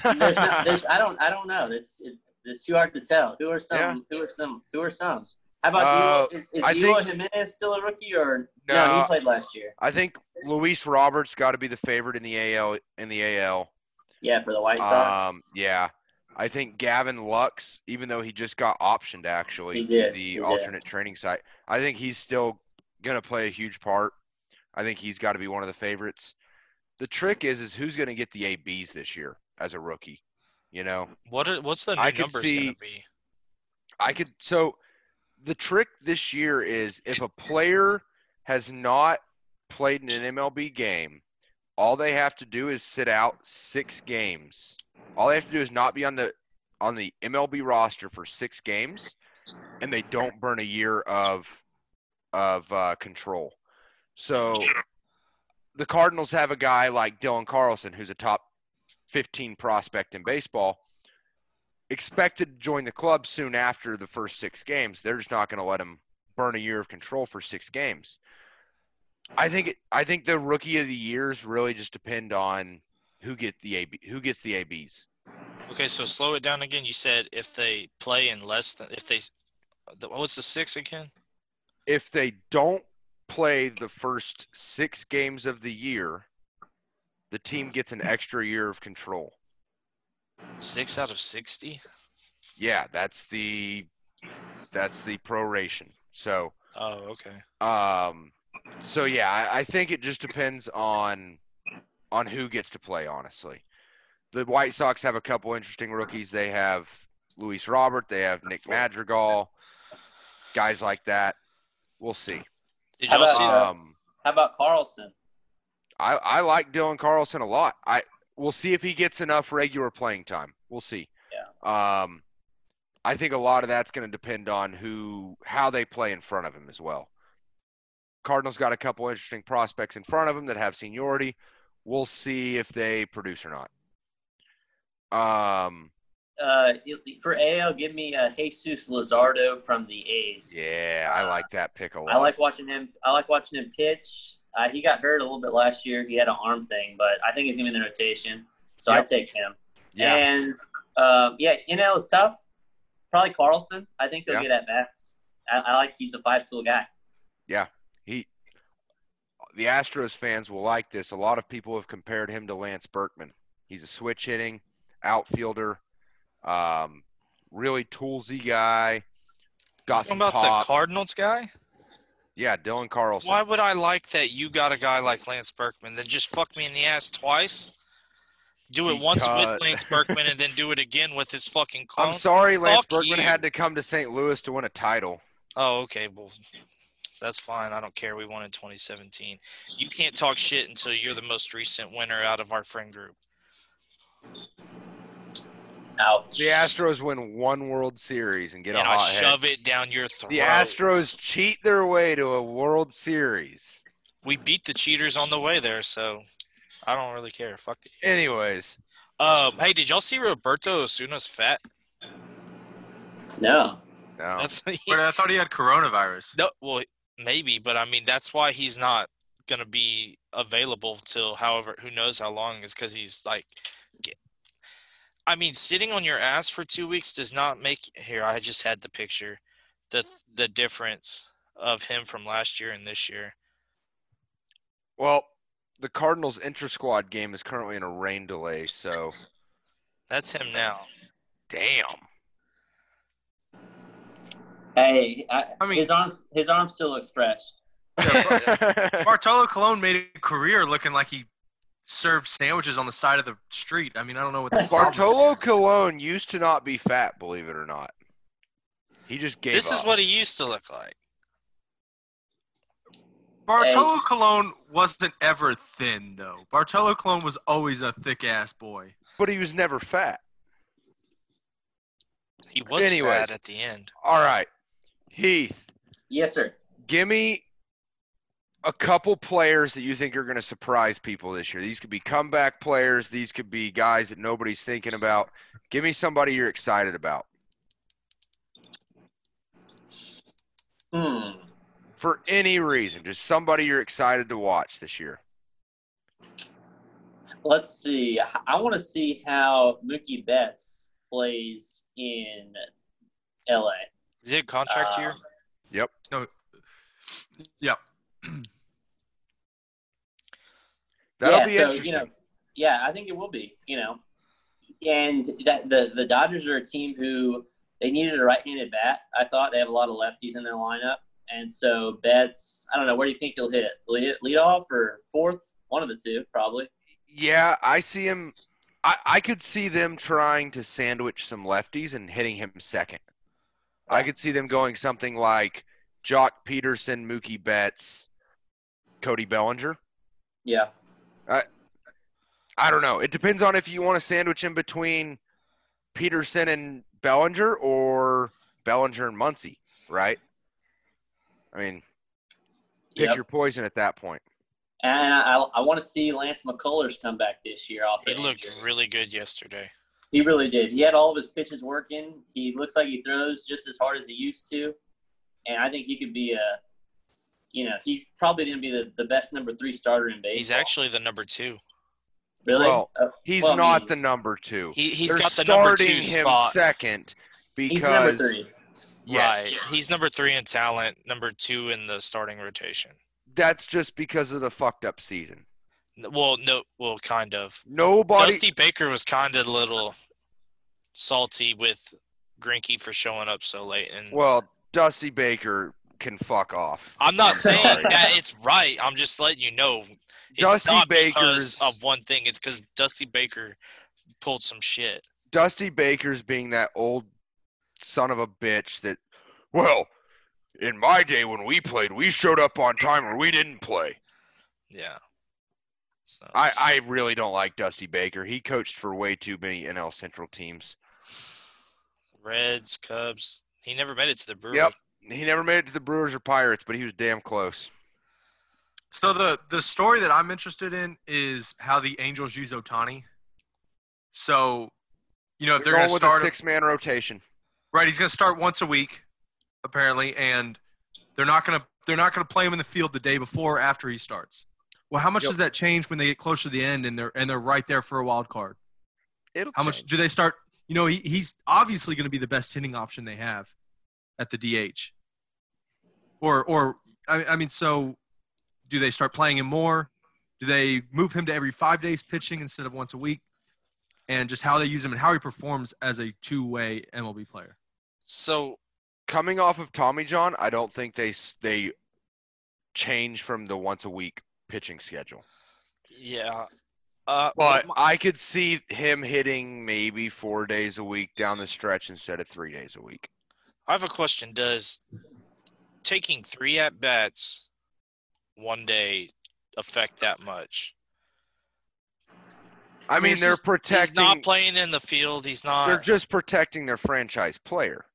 There's not, there's, I don't. I don't know. It's it, it's too hard to tell. Who are some? Yeah. Who are some? Who are some? How about Uh, Eloy? Is, is I Eloy think- Jimenez still a rookie or No. he played last year? I think Luis Roberts got to be the favorite in the AL. In the AL, Yeah, for the White Sox. um, yeah. I think Gavin Lux, even though he just got optioned actually to the he did. alternate training site, I think he's still gonna play a huge part. I think he's got to be one of the favorites. The trick is, is who's gonna get the ABs this year as a rookie? You know, What are, what's the new could numbers going to be? I could so the trick this year is if a player has not played in an MLB game, all they have to do is sit out 6 games. All they have to do is not be on the on the MLB roster for 6 games and they don't burn a year of of uh, control. So the Cardinals have a guy like Dylan Carlson who's a top 15 prospect in baseball expected to join the club soon after the first six games. They're just not going to let him burn a year of control for six games. I think it, I think the rookie of the years really just depend on who get the AB who gets the ABs. Okay, so slow it down again. You said if they play in less than if they the- what's the six again? If they don't play the first six games of the year, the team gets an extra year of control. Six out of sixty. Yeah, that's the that's the proration. So Oh, okay. Um, so yeah, I, I think it just depends on on who gets to play. Honestly, the White Sox have a couple interesting rookies. They have Luis Robert. They have Nick Madrigal. Guys like that. We'll see. Did y'all see? Um, How about Carlson? I I like Dylan Carlson a lot. I we'll see if he gets enough regular playing time. We'll see. Yeah. Um, I think a lot of that's going to depend on who how they play in front of him as well. Cardinals got a couple interesting prospects in front of them that have seniority. We'll see if they produce or not. Um, Uh, for AL, give me uh, Jesus Luzardo from the A's. yeah, I like that pick a lot. I like watching him. I like watching him pitch. Uh, he got hurt a little bit last year. He had an arm thing, but I think he's gonna be in the rotation, so Yep. I take him. yeah, And um, yeah, NL is tough. probably Carlson. I think he'll Yeah. get at bats. I, I like he's a five tool guy. Yeah, he, the Astros fans will like this. A lot of people have compared him to Lance Berkman. He's a switch hitting outfielder, um, really toolsy guy. Got Talking about pop. the Cardinals guy? Yeah, Dylan Carlson. Why would I like that you got a guy like Lance Berkman? that just fuck me in the ass twice. Do it once with Lance Berkman and then do it again with his fucking clone. I'm sorry, Lance Fuck Berkman you. had to come to St. Louis to win a title. Oh, okay. Well, that's fine. I don't care. We won in 2017. You can't talk shit until you're the most recent winner out of our friend group. Ouch. The Astros win one World Series and get and a I hot head. shove it down your throat. The Astros cheat their way to a World Series. We beat the cheaters on the way there, so I don't really care. Fuck it. Anyways, Um, hey, did y'all see Roberto Osuna's fat? No. no. That's But I thought he had coronavirus. no. Well, maybe, but I mean that's why he's not gonna be available till however who knows how long is because he's like. Get- I mean, sitting on your ass for two weeks does not make. Here, I just had the picture, the the difference of him from last year and this year. Well, the Cardinals intra squad game is currently in a rain delay, so That's him now. damn. Hey, I, I mean- his arm his arm still looks fresh. Bartolo Colon made a career looking like he served sandwiches on the side of the street. I mean, I don't know what the Bartolo is. Colon used to not be fat, believe it or not. He just gave This is what he used to look like. Bartolo Colon wasn't ever thin though. Bartolo Colon was always a thick ass boy. but he was never fat. He was Anyway. fat at the end. All right, Heath, Yes, sir. give me a couple players that you think are going to surprise people this year. These could be comeback players. These could be guys that nobody's thinking about. Give me somebody you're excited about Hmm. for any reason. Just somebody you're excited to watch this year. Let's see. I want to see how Mookie Betts plays in LA. Is it a contract year? Yep. No. Yep. That'll yeah, be so you know, yeah, I think it will be. You know, and that the the Dodgers are a team who they needed a right-handed bat. I thought they have a lot of lefties in their lineup, and so Betts. I don't know where do you think he'll hit lead, lead off or fourth, one of the two, probably. Yeah, I see him. I, I could see them trying to sandwich some lefties and hitting him second. I could see them going something like Joc Pederson, Mookie Betts, Cody Bellinger. Yeah, I I don't know. It depends on if you want to sandwich him between Pederson and Bellinger or Bellinger and Muncy, right? I mean, pick Yep. your poison at that point. and I, I want to see Lance McCullers come back this year off. He the looked injury. really good yesterday. He really did. He had all of his pitches working. He looks like he throws just as hard as he used to, and I think he could be a. You know, he's probably going to be the, the best number three starter in baseball. He's actually the number two. really. Well, Uh, He's Well, I mean, not the number two. He he's They're got the number starting two him spot. second because he's number three. Yes. Right. He's number three in talent, number two in the starting rotation. that's just because of the fucked up season. Well, no, well, kind of. Nobody. Dusty Baker was kind of a little salty with Greinke for showing up so late, and well, Dusty Baker can fuck off. I'm not saying sorry. that it's right. I'm just letting you know it's Dusty not Baker's- because of one thing. It's because Dusty Baker pulled some shit. Dusty Baker's being that old son of a bitch that, well, in my day when we played, we showed up on time or we didn't play. Yeah. So I, I really don't like Dusty Baker. He coached for way too many NL Central teams. Reds, Cubs. He never made it to the Brewers. Yep. He never made it to the Brewers or Pirates, but he was damn close. So the the story that I'm interested in is how the Angels use Ohtani. So, you know, if they're, going going to start a six-man rotation. right. He's going to start once a week, apparently, and they're not going to they're not going to play him in the field the day before or after he starts. Well, how much Yep. does that change when they get closer to the end and they're and they're right there for a wild card? It'll How much do they start? You know, he, he's obviously going to be the best hitting option they have at the DH. Or, or I, I mean, so do they start playing him more? Do they move him to every five days pitching instead of once a week? And just how they use him and how he performs as a two-way MLB player. So coming off of Tommy John, I don't think they they change from the once a week pitching schedule. yeah, uh, But my- I could see him hitting maybe four days a week down the stretch instead of three days a week. I have a question. Does taking three at bats one day affect that much? I, mean, mean, it's they're just- He's protecting. not playing in the field. He's not. they're just protecting their franchise player.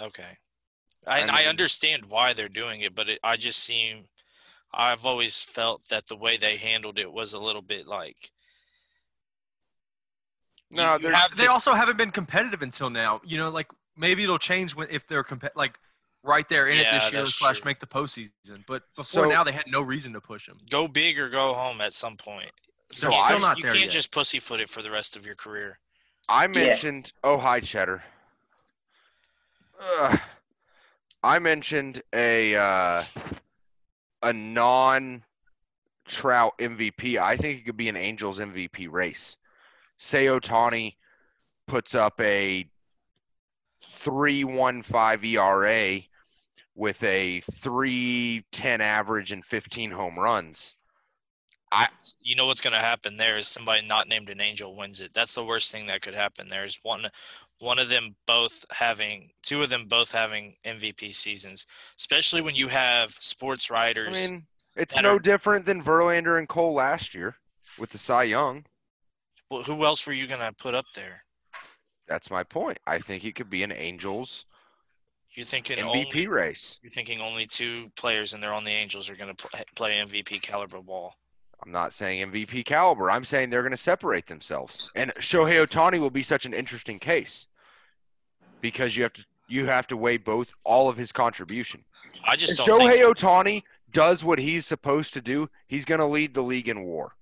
Okay. I, I I understand why they're doing it, but it, I just seem I've always felt that the way they handled it was a little bit like No, they're They this- also haven't been competitive until now. You know, like maybe it'll change when if they're comp- like right there in Yeah, it this year slash true. make the postseason. But before So- now, they had no reason to push them. go big or go home at some point. so They're You I, still just- not you there can't yet. just pussyfoot it for the rest of your career. I mentioned. Oh, hi, Cheddar. Ugh. I mentioned a uh, a non Trout MVP. I think it could be an Angels MVP race. Say Ohtani puts up a three one five ERA with a three ten average and fifteen home runs. I You know what's going to happen there is somebody not named an angel wins it. That's the worst thing that could happen. There's one one of them both having two of them both having MVP seasons, especially when you have sports writers. I mean, it's no are- different than Verlander and Cole last year with the Cy Young. Well, who else were you going to put up there? That's my point. I think it could be an Angels You're thinking MVP only race. you're thinking only two players and they're on the Angels are going to play, play MVP caliber ball. I'm not saying MVP caliber. I'm saying they're going to separate themselves. And Shohei Ohtani will be such an interesting case because you have to you have to weigh both all of his contribution. I just don't Shohei think Ohtani does what he's supposed to do, he's going to lead the league in WAR.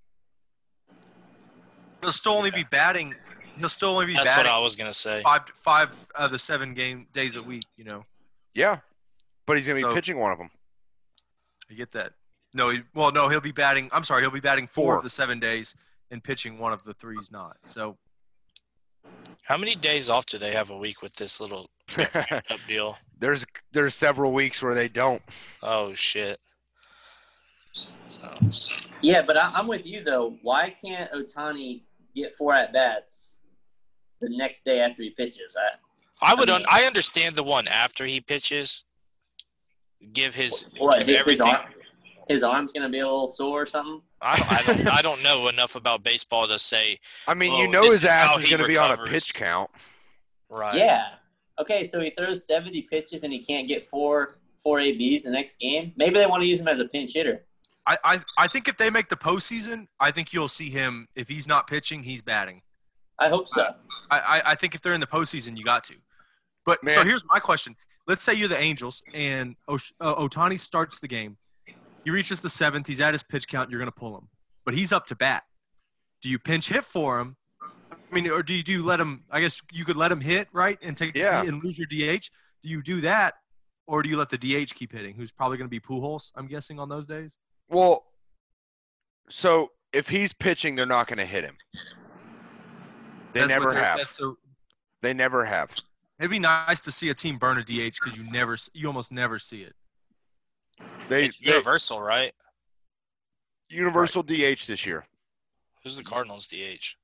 He'll still only be batting. He'll still only be that's what batting I was going to say. five five of the seven game days a week. You know, Yeah, but he's going to be So- pitching one of them. I get that. No, he, well, no, he'll be batting. I'm sorry, he'll be batting four, Four. of the seven days and pitching one of the threes not. So How many days off do they have a week with this little deal? there's there's several weeks where they don't. Oh shit. So Yeah, but I, I'm with you though. Why can't Ohtani get four at bats the next day after he pitches? I, I would I un- I understand the one after he pitches. Give his what give his, his, everything. arm, his arm's gonna be a little sore or something? I don't, I don't I don't know enough about baseball to say I mean, Oh, you know his is how ass is going to be on a pitch count. right. Yeah. Okay, so he throws 70 pitches and he can't get four four ABs the next game. Maybe they want to use him as a pinch hitter. I, I I think if they make the postseason, I think you'll see him. If he's not pitching, he's batting. I hope so. I, I, I think if they're in the postseason, you got to. But so here's my question: Let's say you're the Angels and uh, Ohtani starts the game. He reaches the seventh. He's at his pitch count. You're going to pull him, but he's up to bat. Do you pinch hit for him? I mean, or do you, do you let him? I guess you could let him hit right and take Yeah. And lose your DH. Do you do that, or do you let the DH keep hitting? Who's probably going to be Pujols? I'm guessing on those days. Well, so if he's pitching, they're not going to hit him. They That's never have. That's the, They never have. it'd be nice to see a team burn a DH because you never, you almost never see it. They, It's they universal, right? universal DH this year. Who's the Cardinals DH?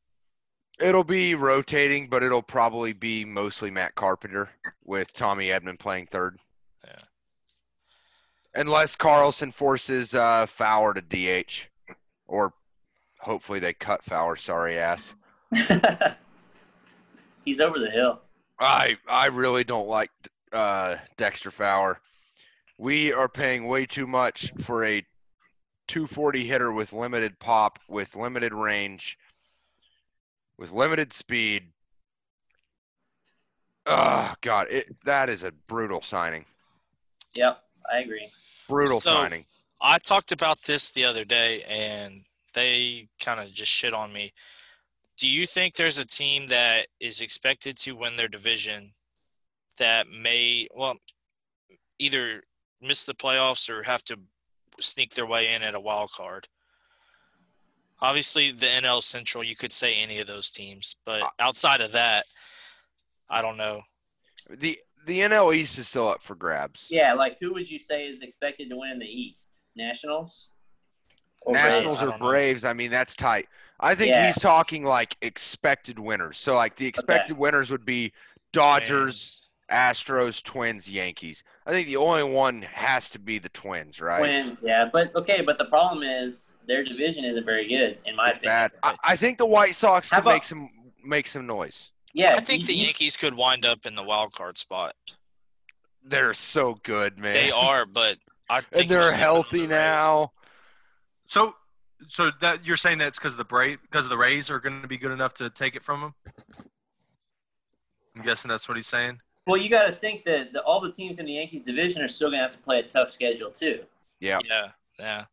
It'll be rotating, but it'll probably be mostly Matt Carpenter with Tommy Edman playing third. Unless Carlson forces uh, Fowler to DH, or hopefully they cut Fowler. Sorry ass. He's over the hill. I I really don't like uh, Dexter Fowler. We are paying way too much for a 240 hitter with limited pop, with limited range, with limited speed. Oh God, it that is a brutal signing. Yep, I agree. Brutal So- signing. I talked about this the other day, and they kind of just shit on me. Do you think there's a team that is expected to win their division that may, well, either miss the playoffs or have to sneak their way in at a wild card? Obviously, the NL Central, you could say any of those teams, but outside of that, I don't know. The the NL East is still up for grabs. Yeah, like who would you say is expected to win in the East? Nationals? Or Nationals I or don't know. Braves, I mean that's tight. I think Yeah. he's talking like expected winners. So like the expected winners would be Dodgers, Astros, Twins, Yankees. I think the only one has to be the Twins, right? Twins, yeah, but okay, but the problem is their division isn't very good in my It's opinion. bad. I, I think the White Sox could about- make some make some noise. Yeah, I think the Yankees could wind up in the wild card spot. They're so good, man. They are, but I think and they're just because of healthy the now. So, so that you're saying that's because of the Bra because the Rays are going to be good enough to take it from them. I'm guessing that's what he's saying. Well, you got to think that the, all the teams in the Yankees division are still going to have to play a tough schedule too. Yeah. Yeah, yeah.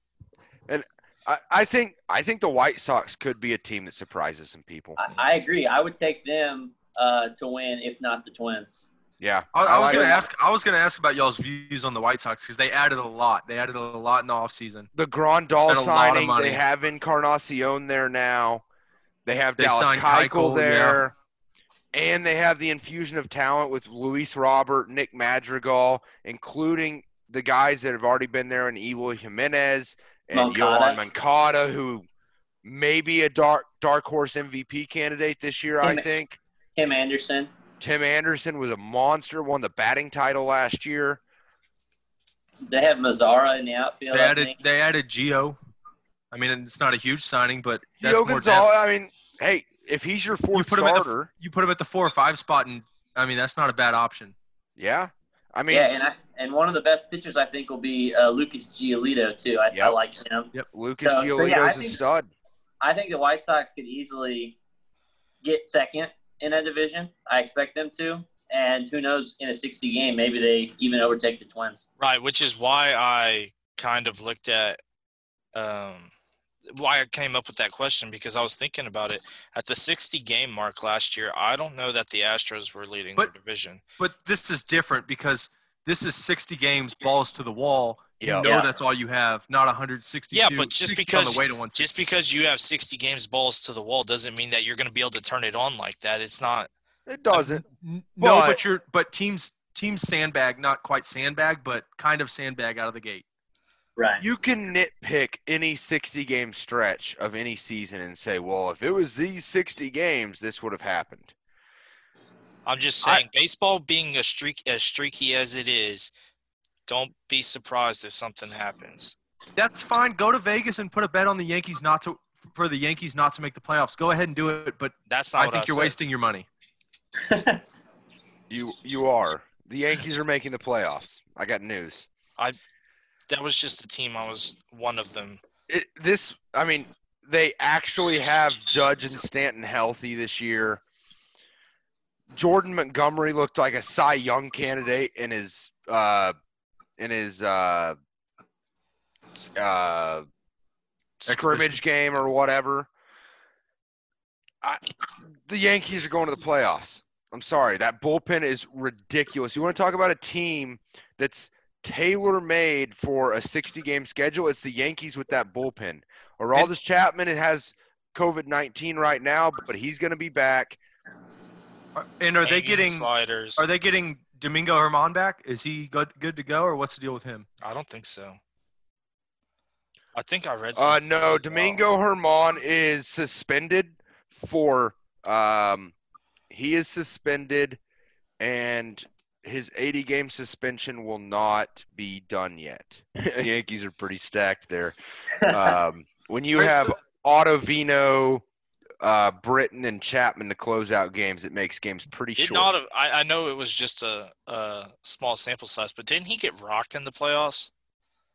I, I think I think the White Sox could be a team that surprises some people. I, I agree. I would take them uh, to win, if not the Twins. Yeah. I, I was like going to it. ask. I was going to ask about y'all's views on the White Sox because they added a lot. They added a lot in the offseason. the Grandal Spent a lot of signing. money. They have Encarnacion there now. They have They Dallas Keuchel Keuchel, there. And they have the infusion of talent with Luis Robert, Nick Madrigal, including the guys that have already been there and Eloy Jimenez and Moncada. Yoan Moncada, who may be a dark dark horse MVP candidate this year, I think. Tim Anderson. Tim Anderson was a monster, won the batting title last year. They have Mazara in the outfield. They I added. think. They added Gio. I mean, it's not a huge signing, but that's Gio more Gonzalez, depth. I mean, hey, if he's your You fourth put him at the starter, you put him at the four or five spot, and I mean that's not a bad option. yeah. I mean, yeah, and I, and one of the best pitchers I think will be uh, Lucas Giolito too. I, I like him. Yep, Lucas So- so, yeah, I think- stud. I think the White Sox could easily get second in that division. I expect them to. And who knows, in a 60 game, maybe they even overtake the Twins. Right, which is why I kind of looked at um, why I came up with that question because I was thinking about it at the 60 game mark last year. I don't know that the Astros were leading But- their division. But this is different because this is 60 games, balls to the wall. You Yeah. know Yeah. that's all you have, not 162. Yeah, but just because- on the way to 160. Just because you have 60 games balls to the wall doesn't mean that you're going to be able to turn it on like that. It's not. It doesn't. N- no, but- but you're but teams teams sandbag, not quite sandbag, but kind of sandbag out of the gate. Right. You can nitpick any 60 game stretch of any season and say, well, if it was these 60 games, this would have happened. I'm just I- saying, baseball being a streak as streaky as it is, don't be surprised if something happens. That's fine. Go to Vegas and put a bet on the Yankees not to for the Yankees not to make the playoffs. Go ahead and do it, but That's not I what think you're said. wasting your money. You you are. The Yankees are making the playoffs. I got news. That was just a team. I was one of them. It, this, I mean, they actually have Judge and Stanton healthy this year. Jordan Montgomery looked like a Cy Young candidate in his uh, in his uh, s- uh, scrimmage game or whatever. I, the Yankees are going to the playoffs. I'm sorry, that bullpen is ridiculous. You want to talk about a team that's tailor made for a 60 game schedule? It's the Yankees with that bullpen. Aroldis Chapman it has COVID 19 right now, but he's going to be back. And are they getting sliders? are they getting Domingo German back? Is he good good to go, or what's the deal with him? I don't think so. I think I read. Uh, no, as well. Domingo German is suspended for. Um, he is suspended, and his 80 game suspension will not be done yet. Yankees are pretty stacked there. Um, when you have so- Ottavino, uh, Britton, and Chapman to close out games, it makes games pretty Did short. not have, I, I know it was just a, a small sample size, but didn't he get rocked in the playoffs?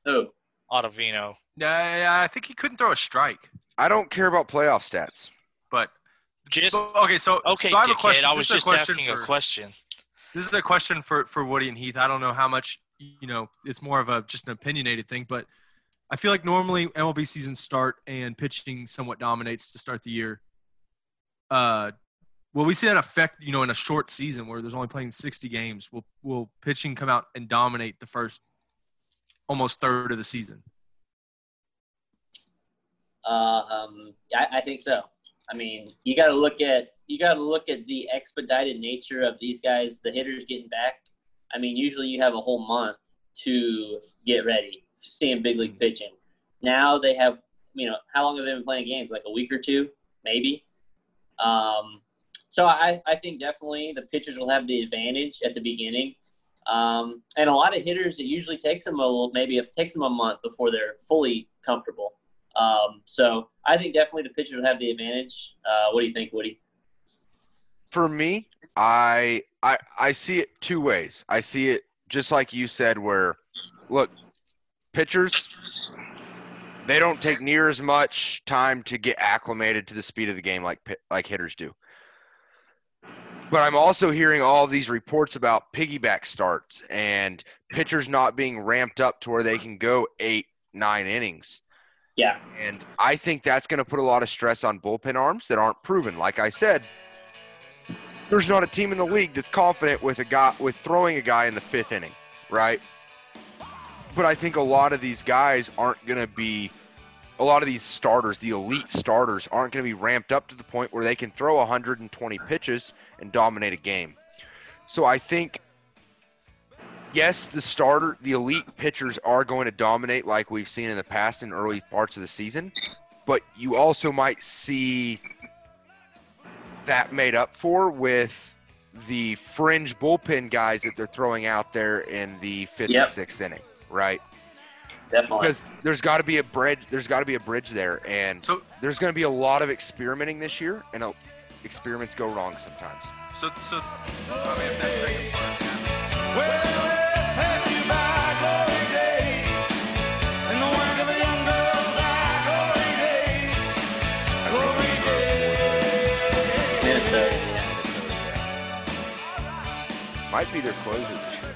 Who? Ottavino. Yeah, yeah, I think he couldn't throw a strike. I don't care about playoff stats. But Just but- okay, so okay, so I have a dickhead. question. I was is a just question asking a question. This is a question for for Woody and Heath. I don't know how much you know. It's more of a just an opinionated thing, but I feel like normally MLB seasons start and pitching somewhat dominates to start the year. uh, will we see that effect? You know, in a short season where there's only playing 60 games, will will pitching come out and dominate the first almost third of the season? Uh, um, I, I think so. I mean, you got to look at you got to look at the expedited nature of these guys, the hitters getting back. I mean, usually you have a whole month to get ready, seeing big league pitching. Now they have, you know, how long have they been playing games? Like a week or two, maybe. Um, so I, I think definitely the pitchers will have the advantage at the beginning. Um, and a lot of hitters, it usually takes them a little, maybe it takes them a month before they're fully comfortable. Um, so I think definitely the pitchers will have the advantage. Uh, what do you think, Woody? For me, I I I see it two ways. I see it just like you said, where look, pitchers they don't take near as much time to get acclimated to the speed of the game like like hitters do. But I'm also hearing all these reports about piggyback starts and pitchers not being ramped up to where they can go eight, nine innings. Yeah. And I think that's going to put a lot of stress on bullpen arms that aren't proven. Like I said, there's not a team in the league that's confident with a guy with throwing a guy in the fifth inning, right? But I think a lot of these guys aren't going to be a lot of these starters, the elite starters, aren't going to be ramped up to the point where they can throw 120 pitches and dominate a game. So I think, yes, the starter, the elite pitchers are going to dominate like we've seen in the past in early parts of the season, but you also might see that made up for with the fringe bullpen guys that they're throwing out there in the fifth Yep. and sixth inning, right? Definitely. because there's got to be a bridge. There's got to be a bridge there, and So there's going to be a lot of experimenting this year, and uh, experiments go wrong sometimes. so so. I mean, Might be their closer this year.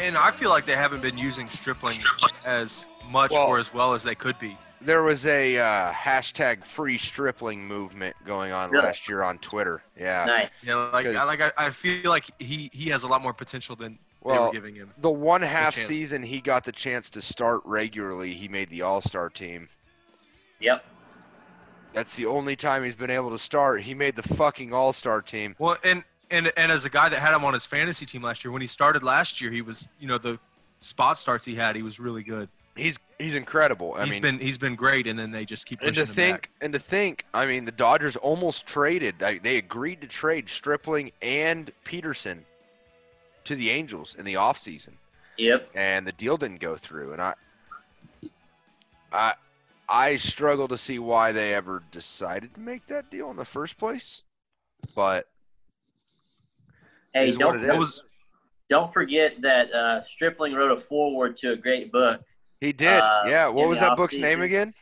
And I feel like they haven't been using Stripling as much Well- or as well as they could be. There was a uh, hashtag free stripling movement going on Really? last year on Twitter. Yeah. Nice. You know, like I, like I, I feel like he he has a lot more potential than they Well, were giving him. the one half season he got the chance to start regularly, he made the All Star team. Yep. That's the only time he's been able to start. He made the fucking All Star team. Well, and and and as a guy that had him on his fantasy team last year, when he started last year, he was you know the spot starts he had, he was really good. He's he's incredible. I He's mean, been he's been great, and then they just keep pushing and to him think back. and to think, I mean, the Dodgers almost traded. They, they agreed to trade Stripling and Pederson to the Angels in the offseason. Yep. and the deal didn't go through. And I, I, I struggle to see why they ever decided to make that deal in the first place. But Hey, Is don't it That is. was don't forget that uh, Stripling wrote a foreword to a great book. he did. Uh, yeah. What was that book's name again?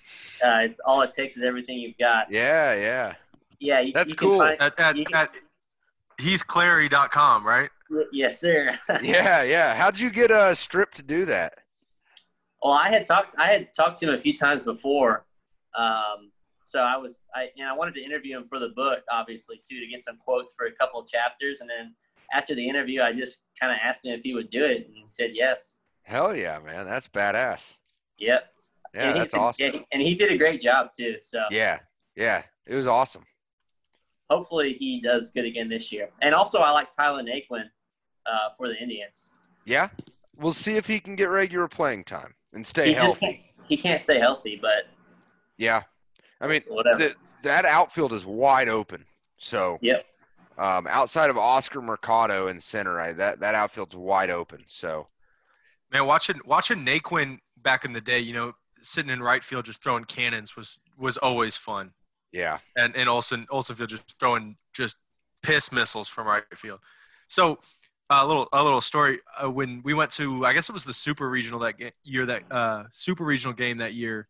Uh, it's all it takes is everything you've got. Yeah, yeah. Yeah, you, That's you cool. Find, at at, can- at heathclary.com, right? yes, sir. Yeah, yeah. How'd you get a strip to do that? Well, I had talked. I had talked to him a few times before, um, so I was. I and I wanted to interview him for the book, obviously too, to get some quotes for a couple of chapters. And then after the interview, I just kind of asked him if he would do it, and he said yes. Hell yeah, man. That's badass. Yep. Yeah, and he that's did- awesome. and he did a great job too. So Yeah, yeah. It was awesome. hopefully he does good again this year. And also, I like Tyler Naquin uh, for the Indians. Yeah. We'll see if he can get regular playing time and stay He just healthy. can't, he can't stay healthy, but Yeah. I mean, the, that outfield is wide open. So Yep. Um, outside of Oscar Mercado and center, I, that that outfield's wide open. So Man, watching watching Naquin back in the day, you know, sitting in right field just throwing cannons was was always fun. yeah, and and Olsen Olsenfield just throwing just piss missiles from right field. So a little a little story uh, when we went to I guess it was the super regional that ga- year that uh, super regional game that year.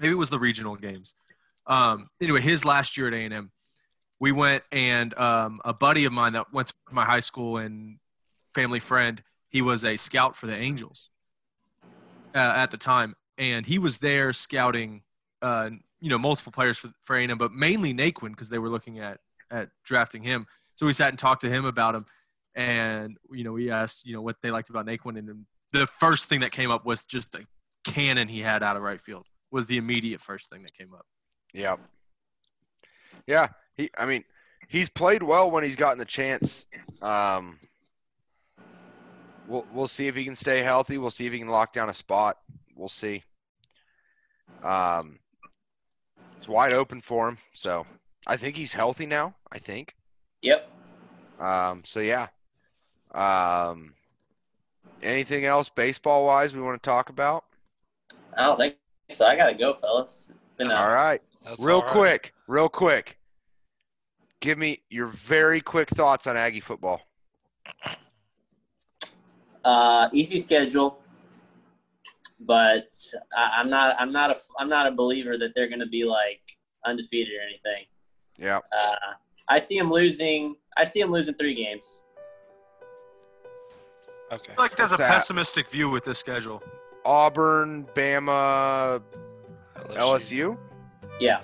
Maybe it was the regional games. Um, anyway, his last year at A and M, we went and um, a buddy of mine that went to my high school and family friend. He was a scout for the Angels uh, at the time, and he was there scouting uh, you know multiple players for for A&M, but mainly Naquin because they were looking at at drafting him. So we sat and talked to him about him, and you know we asked you know what they liked about Naquin, and the first thing that came up was just the cannon he had out of right field was the immediate first thing that came up. Yeah. Yeah. He I mean, he's played well when he's gotten the chance. Um we'll we'll see if he can stay healthy. We'll see if he can lock down a spot. We'll see. Um it's wide open for him. So I think he's healthy now, I think. Yep. Um so yeah. Um anything else baseball wise we want to talk about? I don't think so. I gotta go, fellas. Been All right. That's real all right. quick, real quick. Give me your very quick thoughts on Aggie football. Uh, easy schedule, but I, I'm not. I'm not a. I'm not a believer that they're going to be like undefeated or anything. Yeah. Uh, I see them losing. I see them losing three games. Okay. I feel like there's a that? pessimistic view with this schedule. Auburn, Bama, LSU. Yeah.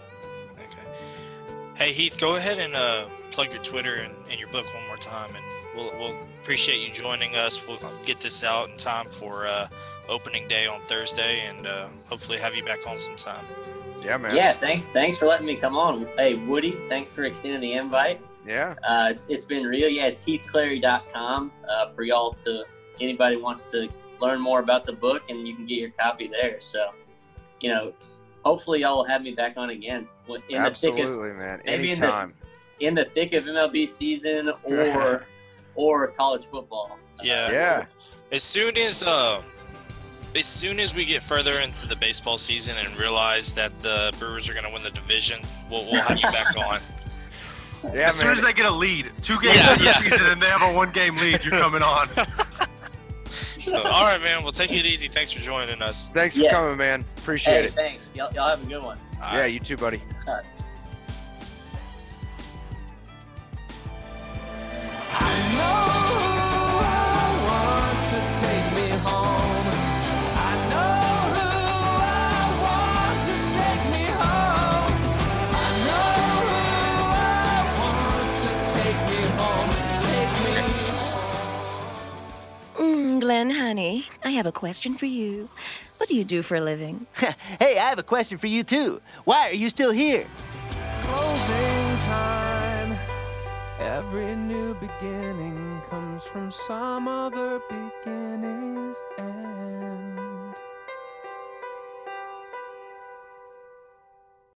Okay. Hey Heath, go ahead and uh, plug your Twitter and, and your book one more time, and we'll we'll appreciate you joining us. We'll get this out in time for uh, opening day on Thursday, and uh, hopefully have you back on sometime. Yeah, man. Yeah. Thanks. Thanks for letting me come on. Hey, Woody. Thanks for extending the invite. Yeah. Uh, it's, it's been real. Yeah, it's heathclary.com uh, for y'all to anybody wants to learn more about the book, and you can get your copy there. So, you know, hopefully y'all will have me back on again in the thick of Absolutely, man. maybe in the- in the thick of MLB season or or college football. Yeah. Yeah. As soon as uh, as soon as we get further into the baseball season and realize that the Brewers are going to win the division, we'll, we'll have you back on. Yeah, as soon as they get a lead, two games Yeah, into yeah. the season, and they have a one-game lead, you're coming on. So, all right, man. We'll take it easy. Thanks for joining us. Thanks for coming, man. Appreciate Hey, it. thanks. Y'all, y'all have a good one. All Yeah, right. you too, buddy. Mm, Glenn, honey, I have a question for you. What do you do for a living? hey, I have a question for you too. Why are you still here? Closing time. Every new beginning comes from some other beginning's end.